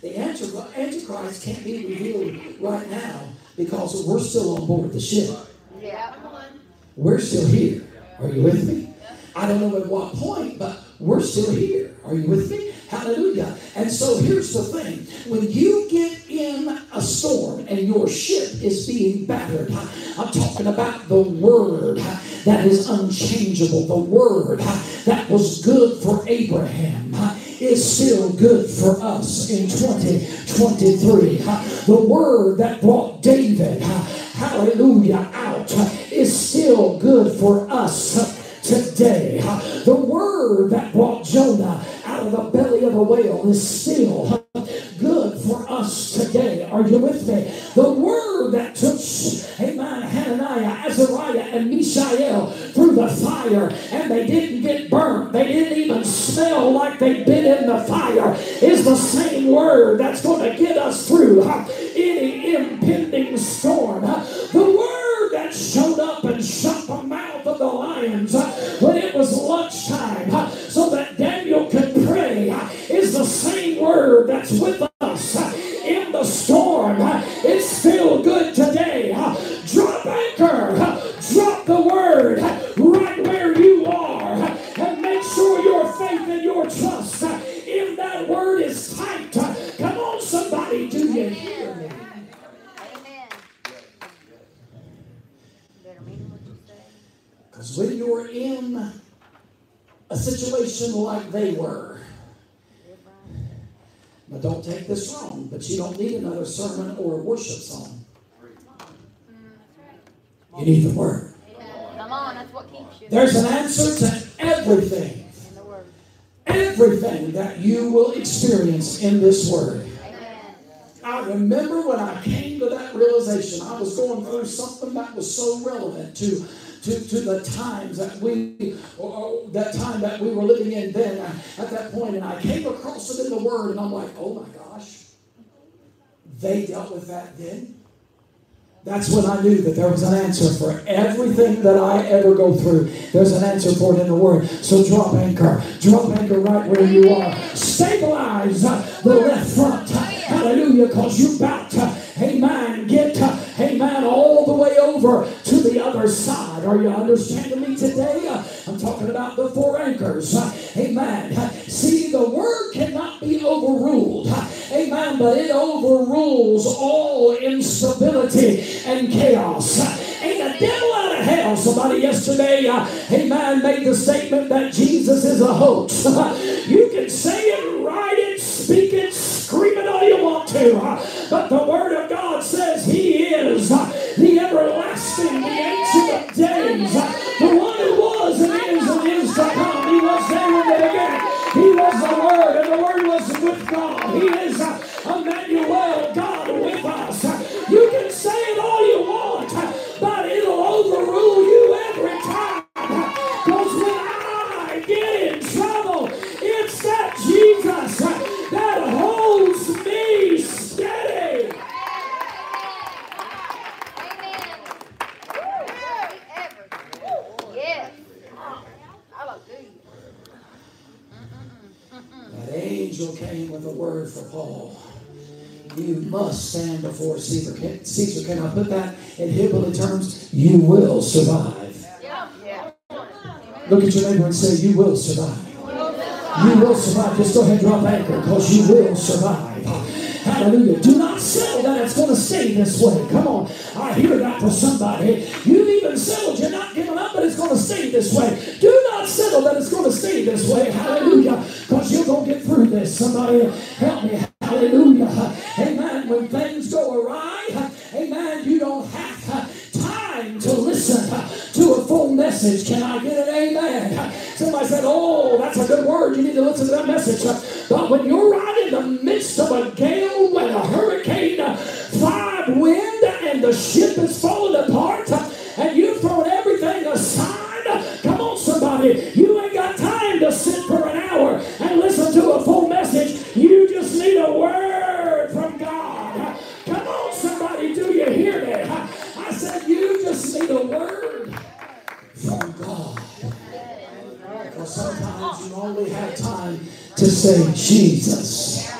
The answer, Antichrist can't be revealed right now because we're still on board the ship. Yeah. We're still here. Are you with me? I don't know at what point, but we're still here. Are you with me? Hallelujah. And so here's the thing when you get in a storm and your ship is being battered, I'm talking about the word that is unchangeable, the word that was good for Abraham is still good for us in 2023. The word that brought David, hallelujah, out is still good for us today. The word that brought Jonah out of the belly of a whale is still good for us today. Are you with me? The word that took, amen, Hananiah, Azariah, and Mishael through the fire and they didn't get burnt, they didn't even smell like they'd been in the fire, is the same word that's going to get us through any impending storm. You need the word. Come on, that's what keeps you There's an answer to everything, in the word. everything that you will experience in this word. I remember when I came to that realization, I was going through something that was so relevant to to, to the times that we, or that time that we were living in then at that point, and I came across it in the Word, and I'm like, oh my gosh, they dealt with that then. That's when I knew that there was an answer for everything that I ever go through. There's an answer for it in the Word. So drop anchor. Drop anchor right where you are. Stabilize the left front. Hallelujah, because you about to, amen, get, amen, all the way over to the other side. Are you understanding me today? I'm talking about the four anchors. Amen. See, the Word cannot be overruled. Amen. But it overrules all instability and chaos. Ain't the devil out of hell. Somebody yesterday, uh, amen, made the statement that Jesus is a hoax. you can say it, write it, speak it, scream it all you want to. But the Word of God says He is the everlasting, the ancient of days, the one who was and is and is to come. He was there in the beginning. He was the Word, and the Word was with God. He is Emmanuel, before Caesar. Can, Caesar, can I put that in Hebrew terms? You will survive. Look at your neighbor and say, You will survive. You will survive. Just go ahead and drop anchor because you will survive. Hallelujah. Do not settle that it's going to stay this way. Come on. I hear that for somebody. You've even settled. You're not giving up, but it's going to stay this way. Do not settle that it's going to stay this way. Hallelujah. Because you're going to get through this. Somebody help me. Hallelujah. When things go awry, amen, you don't have uh, time to listen uh, to a full message. Can I get an amen? Somebody said, Oh, that's a good word. You need to listen to that message. Uh, but when you're right in the midst of a gale, when a hurricane, five wind, and the ship is falling apart, say Jesus.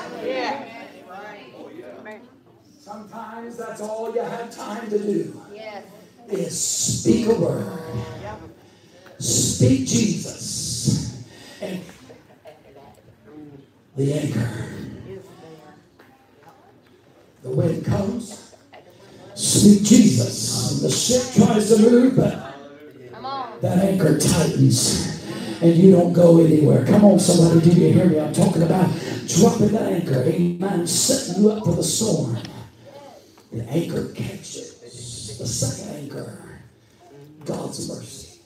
Sometimes that's all you have time to do is speak a word. Speak Jesus. And the anchor. The wind comes. Speak Jesus. And the ship tries to move, but that anchor tightens and you don't go anywhere. Come on, somebody, do you hear me? I'm talking about dropping that anchor, amen, setting you up for the storm. The anchor catches. The second anchor, God's mercy.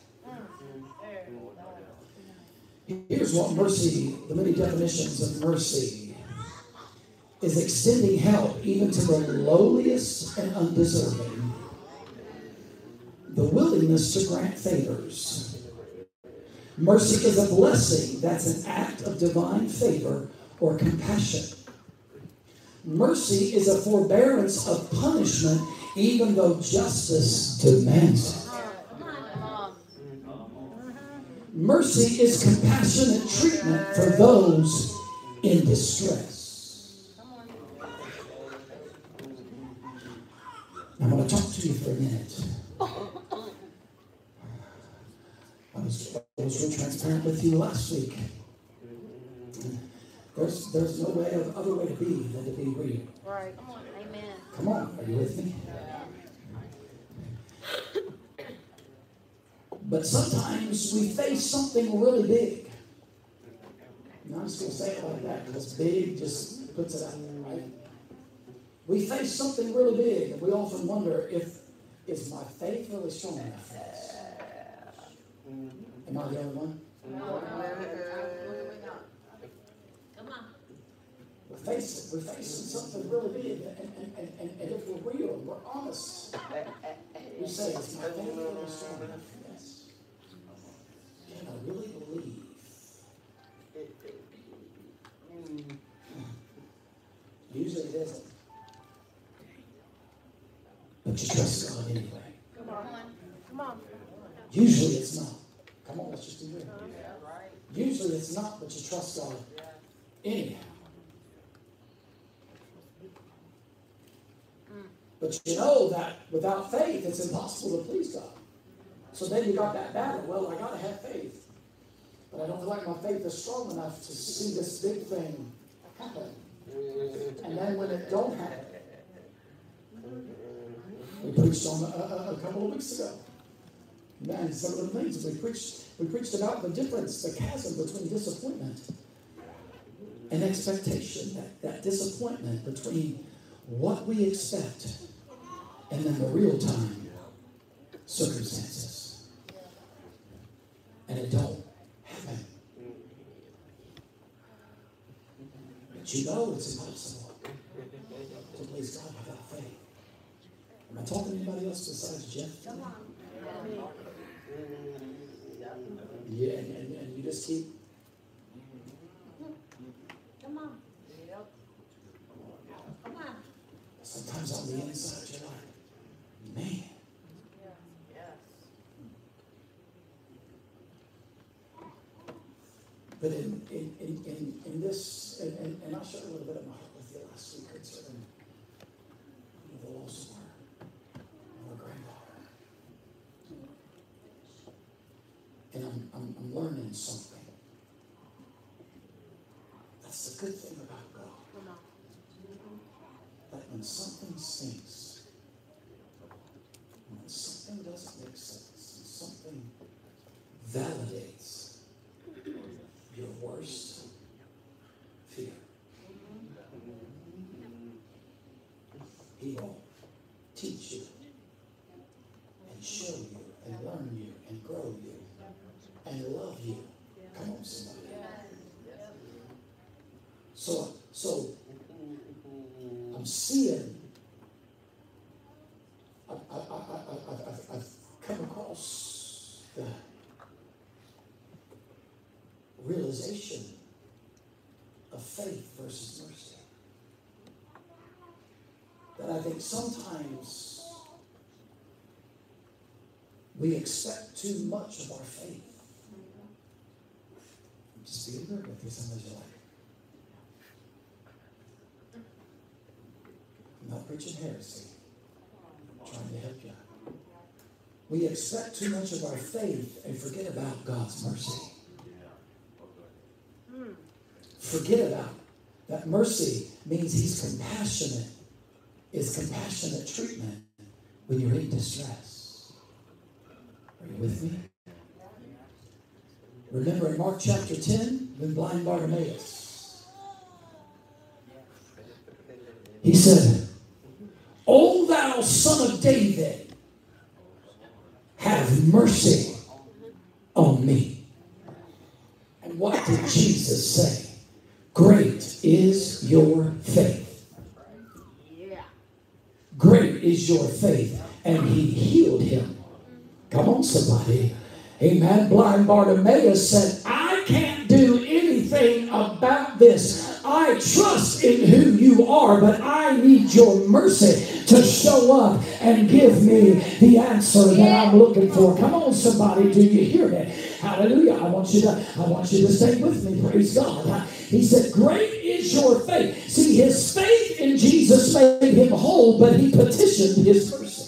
Here's what mercy, the many definitions of mercy, is extending help even to the lowliest and undeserving. The willingness to grant favors. Mercy is a blessing that's an act of divine favor or compassion. Mercy is a forbearance of punishment even though justice demands it. Mercy is compassionate treatment for those in distress. I'm going to talk to you for a minute. I was, I was real transparent with you last week. There's, there's no way of, other way to be than to be real. Right. Come on. Amen. Come on, are you with me? But sometimes we face something really big. And I'm just going to say it like that because big just puts it out there, right? We face something really big, and we often wonder if is my faith really strong enough for this? Am I the only one? No. Come on. Face it. We're facing something really big. And, and, and, and, and if we're real and we're honest, we say, is my strong enough for this? Can I really believe? Usually it isn't. But you trust God anyway. Come on. Come on. Usually it's not. Come on, let's just. Usually it's not, but you trust God anyhow. But you know that without faith, it's impossible to please God. So then you got that battle. Well, I got to have faith. But I don't feel like my faith is strong enough to see this big thing happen. And then when it don't happen, we preached on a, a, a couple of weeks ago. Man, some of the things we preached, we preached about the difference, the chasm between disappointment and expectation. That, that disappointment between what we expect and then the real time circumstances. And it don't happen. But you know it's impossible to please God without faith. Am I talking to anybody else besides Jeff? Come on. Yeah, and, and, and you just keep Come on. Come on. sometimes on the inside you're like, man. But in, in, in, in, in this, and, and, and I'll share a little bit of my heart with you last week concerning the loss of our, of our granddaughter. And I'm, I'm, I'm learning something. That's the good thing about God. Come on. That when something stinks, when something doesn't make sense, and something validates your worst fear, He will teach you and show you and learn you and grow you and love you. Come on, somebody. So, so I'm seeing. I, I, I, I, I've, I've come across the realization of faith versus mercy. That I think sometimes we expect too much of our faith. Just be alert with you, somebody's like, I'm not preaching heresy. Trying to help you. We expect too much of our faith and forget about God's mercy. Forget about that mercy means He's compassionate. Is compassionate treatment when you're in distress. Are you with me? Remember in Mark chapter 10, when blind Bartimaeus, he said, O thou son of David, have mercy on me. And what did Jesus say? Great is your faith. Great is your faith. And he healed him. Come on, somebody. Amen. Blind Bartimaeus said, I can't do anything about this. I trust in who you are, but I need your mercy to show up and give me the answer that I'm looking for. Come on, somebody, do you hear me? Hallelujah. I want you to, I want you to stay with me. Praise God. He said, Great is your faith. See, his faith in Jesus made him whole, but he petitioned his mercy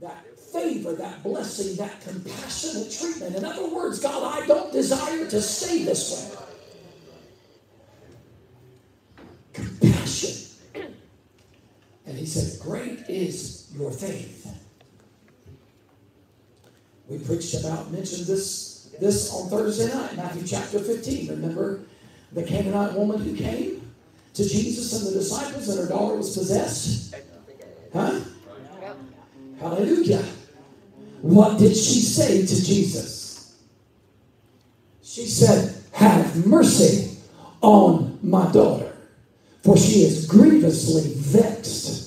that favor, that blessing, that compassionate treatment. In other words, God, I don't desire to stay this way. Compassion. And he said, Great is your faith. We preached about, mentioned this, this on Thursday night, Matthew chapter 15. Remember the Canaanite woman who came to Jesus and the disciples, and her daughter was possessed? Huh? Hallelujah. What did she say to Jesus? She said, Have mercy on my daughter, for she is grievously vexed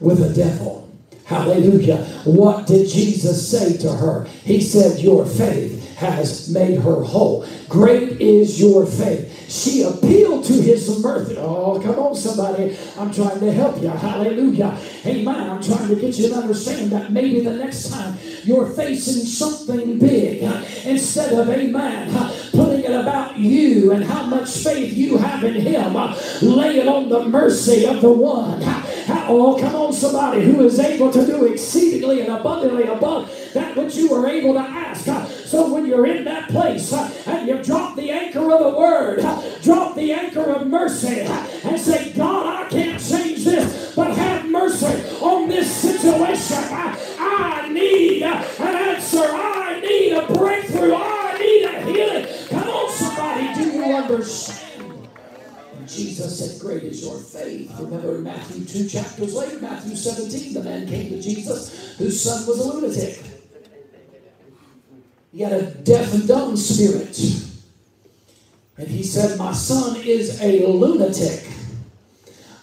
with a devil. Hallelujah. What did Jesus say to her? He said, Your faith has made her whole. Great is your faith. She appealed to his mercy. Oh, come on, somebody. I'm trying to help you. Hallelujah. Amen. I'm trying to get you to understand that maybe the next time you're facing something big, instead of, amen, putting it about you and how much faith you have in him, lay it on the mercy of the one. Oh, come on, somebody who is able to do exceedingly and abundantly above that which you were able to ask. Uh, so when you're in that place uh, and you drop the anchor of the word, uh, drop the anchor of mercy and say, God, I can't change this, but have mercy on this situation. I need an answer. I need a breakthrough. I need a healing. Come on, somebody, do you understand? Jesus said, Great is your faith. Remember in Matthew 2 chapters later, Matthew 17, the man came to Jesus whose son was a lunatic. He had a deaf and dumb spirit. And he said, My son is a lunatic.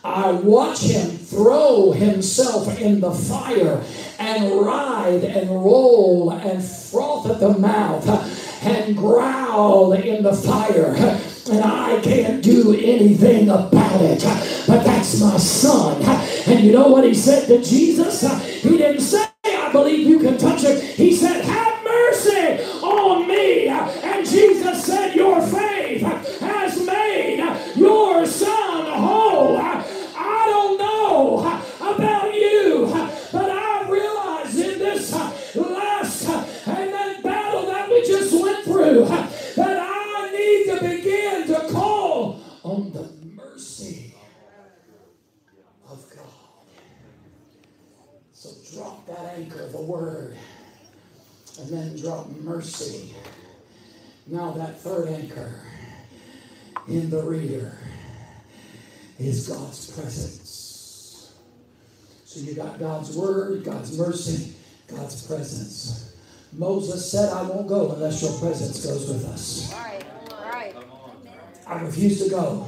I watch him throw himself in the fire and writhe and roll and froth at the mouth and growl in the fire. And I can't do anything about it. But that's my son. And you know what he said to Jesus? He didn't say, I believe you can touch it. He said, Have mercy on me. And Jesus said, Your faith has made your son whole. I don't know about you, but I realize in this last amen, battle that we just went through that I need to begin to call on the mercy of God. So drop that anchor of the word and then drop mercy. Now, that third anchor in the reader is God's presence. So you got God's word, God's mercy, God's presence. Moses said, I won't go unless your presence goes with us. Right, right. I refuse to go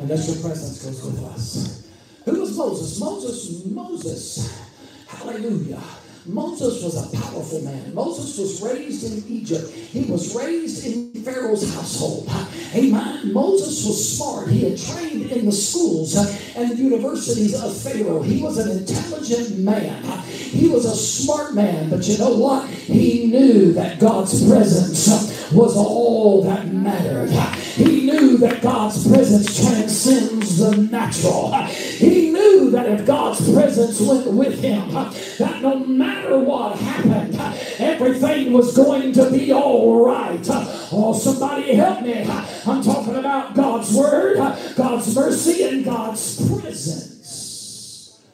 unless your presence goes with us. Who was Moses? Moses, Moses. Hallelujah. Moses was a powerful man. Moses was raised in Egypt. He was raised in Pharaoh's household. Amen. Moses was smart. He had trained in the schools and universities of Pharaoh. He was an intelligent man. He was a smart man. But you know what? He knew that God's presence was all that mattered. He knew that God's presence transcends the natural. He knew that if God's presence went with him, that no matter what happened, everything was going to be all right. Oh, somebody help me. I'm talking about God's word, God's mercy, and God's presence.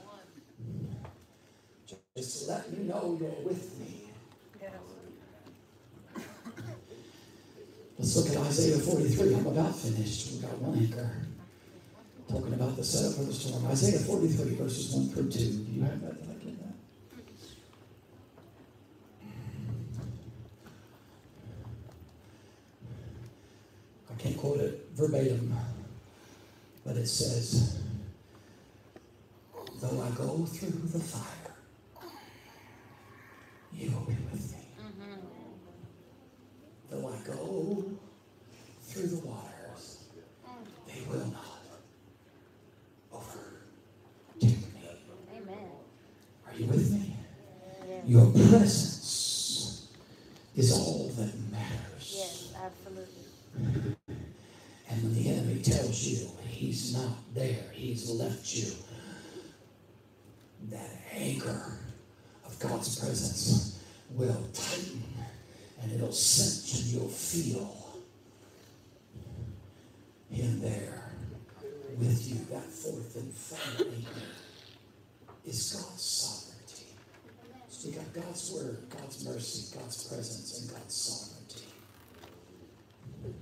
Just let me know you're with me. Let's look at Isaiah 43. I'm about finished. We've got one anchor. Talking about the setup for the storm. Isaiah 43, verses 1 through 2. Do you have that? Did I get that? I can't quote it verbatim, but it says, Though I go through the fire, you will be with me. Mm-hmm. Though I go through the waters, they will not overtake me. Amen. Are you with me? Your presence is all that matters. Yes, absolutely. When the enemy tells you he's not there, he's left you, that anchor of God's presence will tighten and it'll cinch and you'll feel him there with you. That fourth and final anchor is God's sovereignty. So you got God's word, God's mercy, God's presence, and God's sovereignty. That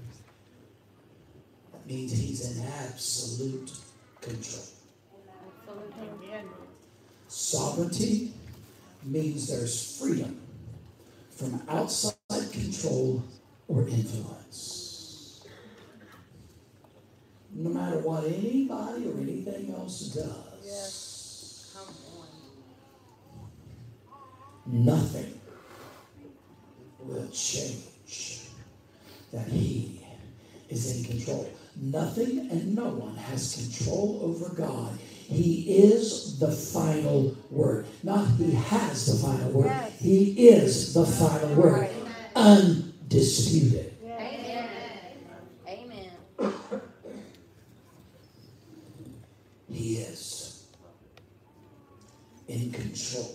means he's in absolute control. Sovereignty means there's freedom from outside control or influence. no matter what anybody or anything else does, Yes. Nothing will change that He is in control. Nothing and no one has control over God. He is the final word. Not He has the final word. Yes. He is the final word. Undisputed. Yes. Amen. Amen. He is in control.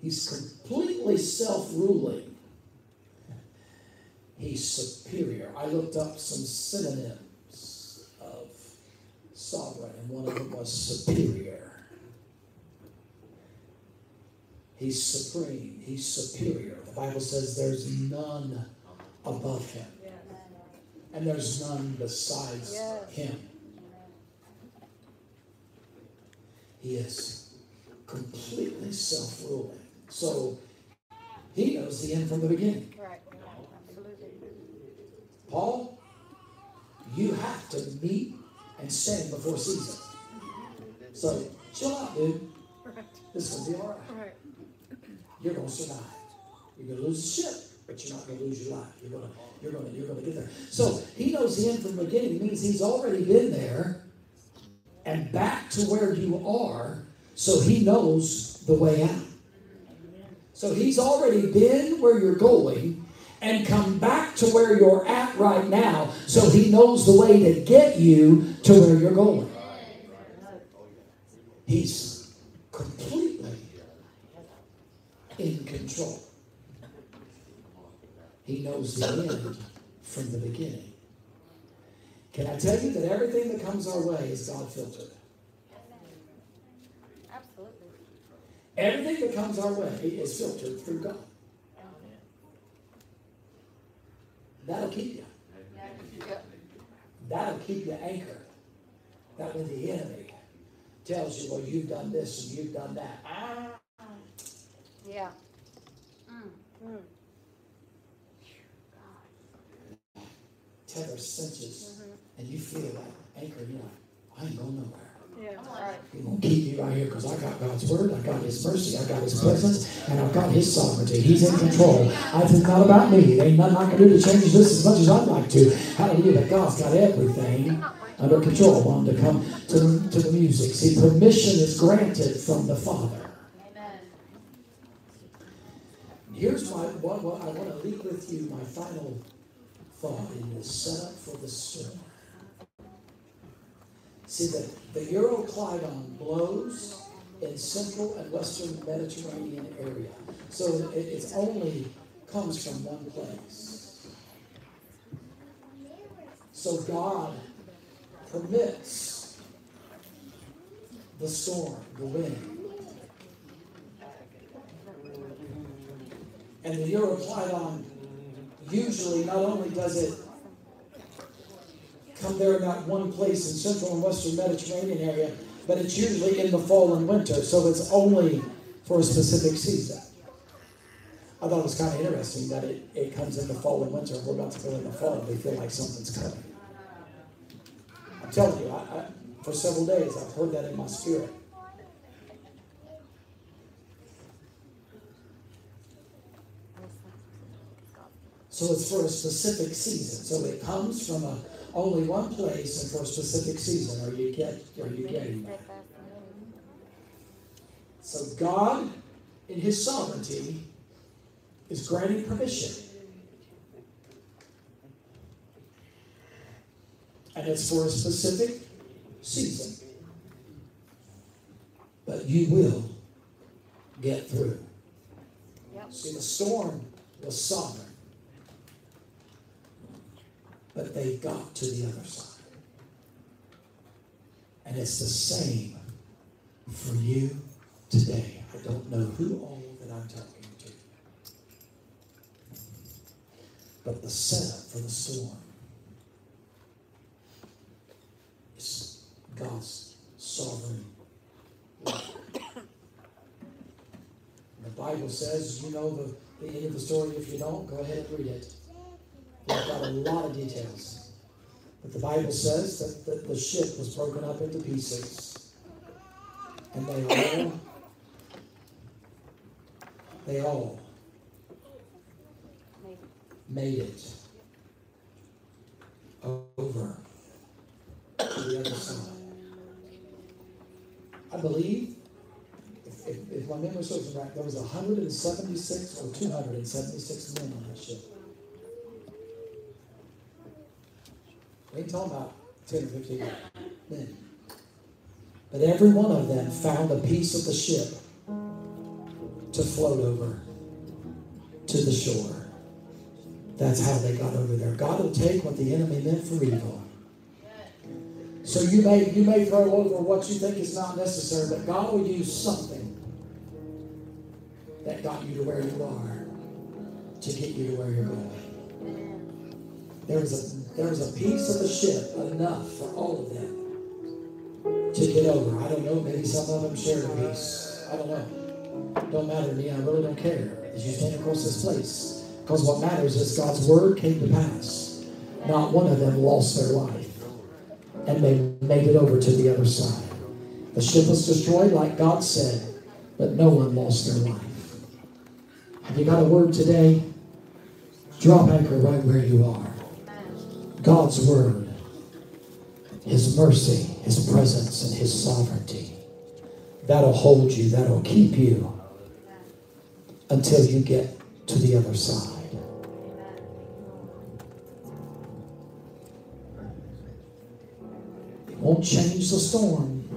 He's completely self ruling. He's superior. I looked up some synonyms of sovereign, and one of them was superior. He's supreme. He's superior. The Bible says there's none above him and there's none besides him. He is completely self ruling. So he knows the end from the beginning. Right. Paul, you have to meet and stand before Caesar. So chill out, dude. This is gonna be all right. Right. You're gonna survive. You're gonna lose the ship, but you're not gonna lose your life. You're gonna, you're gonna, you're gonna get there. So he knows the end from the beginning. It means he's already been there and back to where you are, so he knows the way out. So he's already been where you're going and come back to where you're at right now, so he knows the way to get you to where you're going. He's completely in control. He knows the end from the beginning. Can I tell you that everything that comes our way is God filtered? Absolutely. Everything that comes our way is filtered through God. That'll keep you. That'll keep you anchored. That when the enemy tells you, well, you've done this and you've done that. Yeah. Mm. Tether cinches and you feel that anchor, you're like, I ain't going nowhere. Yeah. Come on. He's gonna keep me right here because I got God's word, I got His mercy, I got His presence, and I've got His sovereignty. He's in control. I think not about me. There ain't nothing I can do to change this as much as I'd like to. Hallelujah! But God's got everything under control. I want him to come to the, to the music. See, permission is granted from the Father. Amen. Here's my what, what I want to leave with you. My final thought in this setup for the storm. See, the, the Euroclydon blows in central and western Mediterranean area. So it, it's only comes from one place. So God permits the storm, the wind. And the Euroclydon usually not only does it come there in that one place in central and western Mediterranean area, but it's usually in the fall and winter, so it's only for a specific season. I thought it was kind of interesting that it, it comes in the fall and winter. We're about to go in the fall, and we feel like something's coming. I'm telling you, I, I, for several days, I've heard that in my spirit. So it's for a specific season. So it comes from a, only one place and for a specific season. Are you get? Are you getting that? So God, in His sovereignty, is granting permission, and it's for a specific season. But you will get through. Yep. See, the storm was sovereign but they got to the other side. And it's the same for you today. I don't know who all that I'm talking to, but the setup for the storm is God's sovereign. The Bible says, you know the, the end of the story. If you don't, go ahead and read it. Got a lot of details. But the Bible says that the, the ship was broken up into pieces. And they all, they all made it over to the other side. I believe, if, if, my memory serves right, there was 176 or 276 men on that ship. Ain't talking about 10 or 15 men. But every one of them found a piece of the ship to float over to the shore. That's how they got over there. God will take what the enemy meant for evil. So you may you may throw over what you think is not necessary, but God will use something that got you to where you are to get you to where you're going. There was a there was a piece of the ship enough for all of them to get over. I don't know, maybe some of them shared a piece. I don't know. Don't matter to me, I really don't care. As you stand across this place. Because what matters is God's word came to pass. Not one of them lost their life. And they made it over to the other side. The ship was destroyed like God said, but no one lost their life. Have you got a word today? Drop anchor right where you are. God's word, His mercy, His presence, and His sovereignty. That'll hold you, that'll keep you until you get to the other side. It won't change the storm,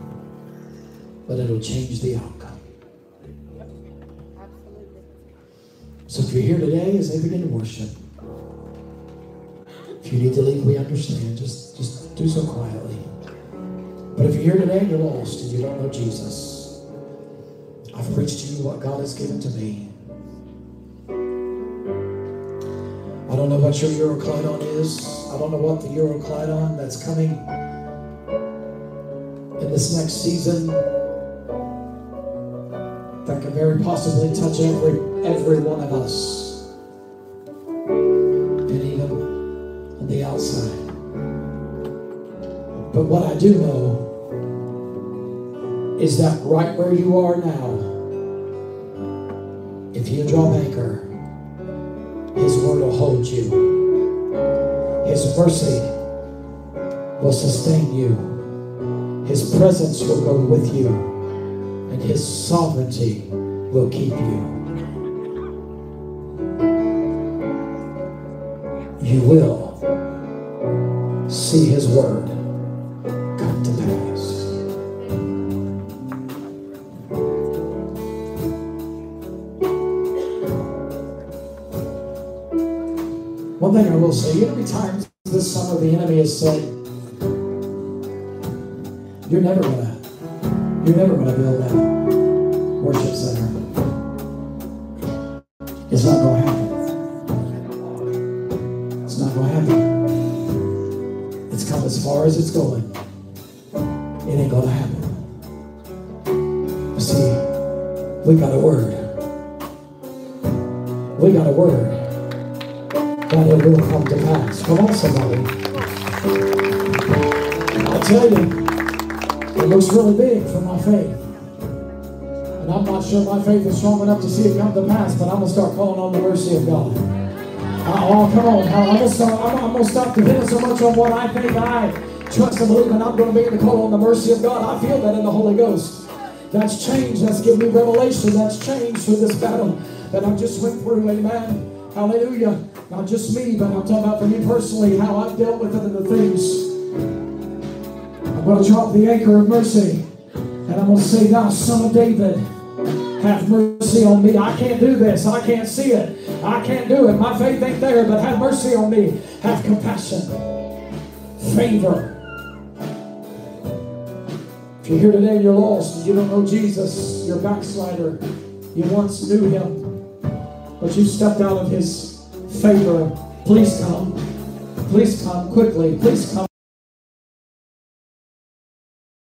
but it'll change the outcome. So if you're here today as they begin to worship, if you need to leave, we understand. Just, just do so quietly. But if you're here today and you're lost and you don't know Jesus, I've preached to you what God has given to me. I don't know what your Euroclydon is. I don't know what the Euroclydon that's coming in this next season that could very possibly touch every every one of us. What I do know is that right where you are now, if you drop anchor, his word will hold you. His mercy will sustain you. His presence will go with you. And His sovereignty will keep you. You will see His word thing I will say, you know how many strong enough to see it come to pass, but I'm going to start calling on the mercy of God. Oh, come on. I'm going to start, I'm, I'm going to stop depending so much on what I think I trust and believe, and I'm going to begin to call on the mercy of God. I feel that in the Holy Ghost. That's change. That's given me revelation. That's change through this battle that I just went through. Amen. Hallelujah. Not just me, but I'm talking about for me personally, how I've dealt with it and the things. I'm going to drop the anchor of mercy. And I'm going to say, Thou son of David, have mercy on me. I can't do this. I can't see it. I can't do it. My faith ain't there, but have mercy on me. Have compassion. Favor. If you're here today and you're lost, you don't know Jesus, you're a backslider. You once knew him, but you stepped out of his favor. Please come. Please come quickly. Please come.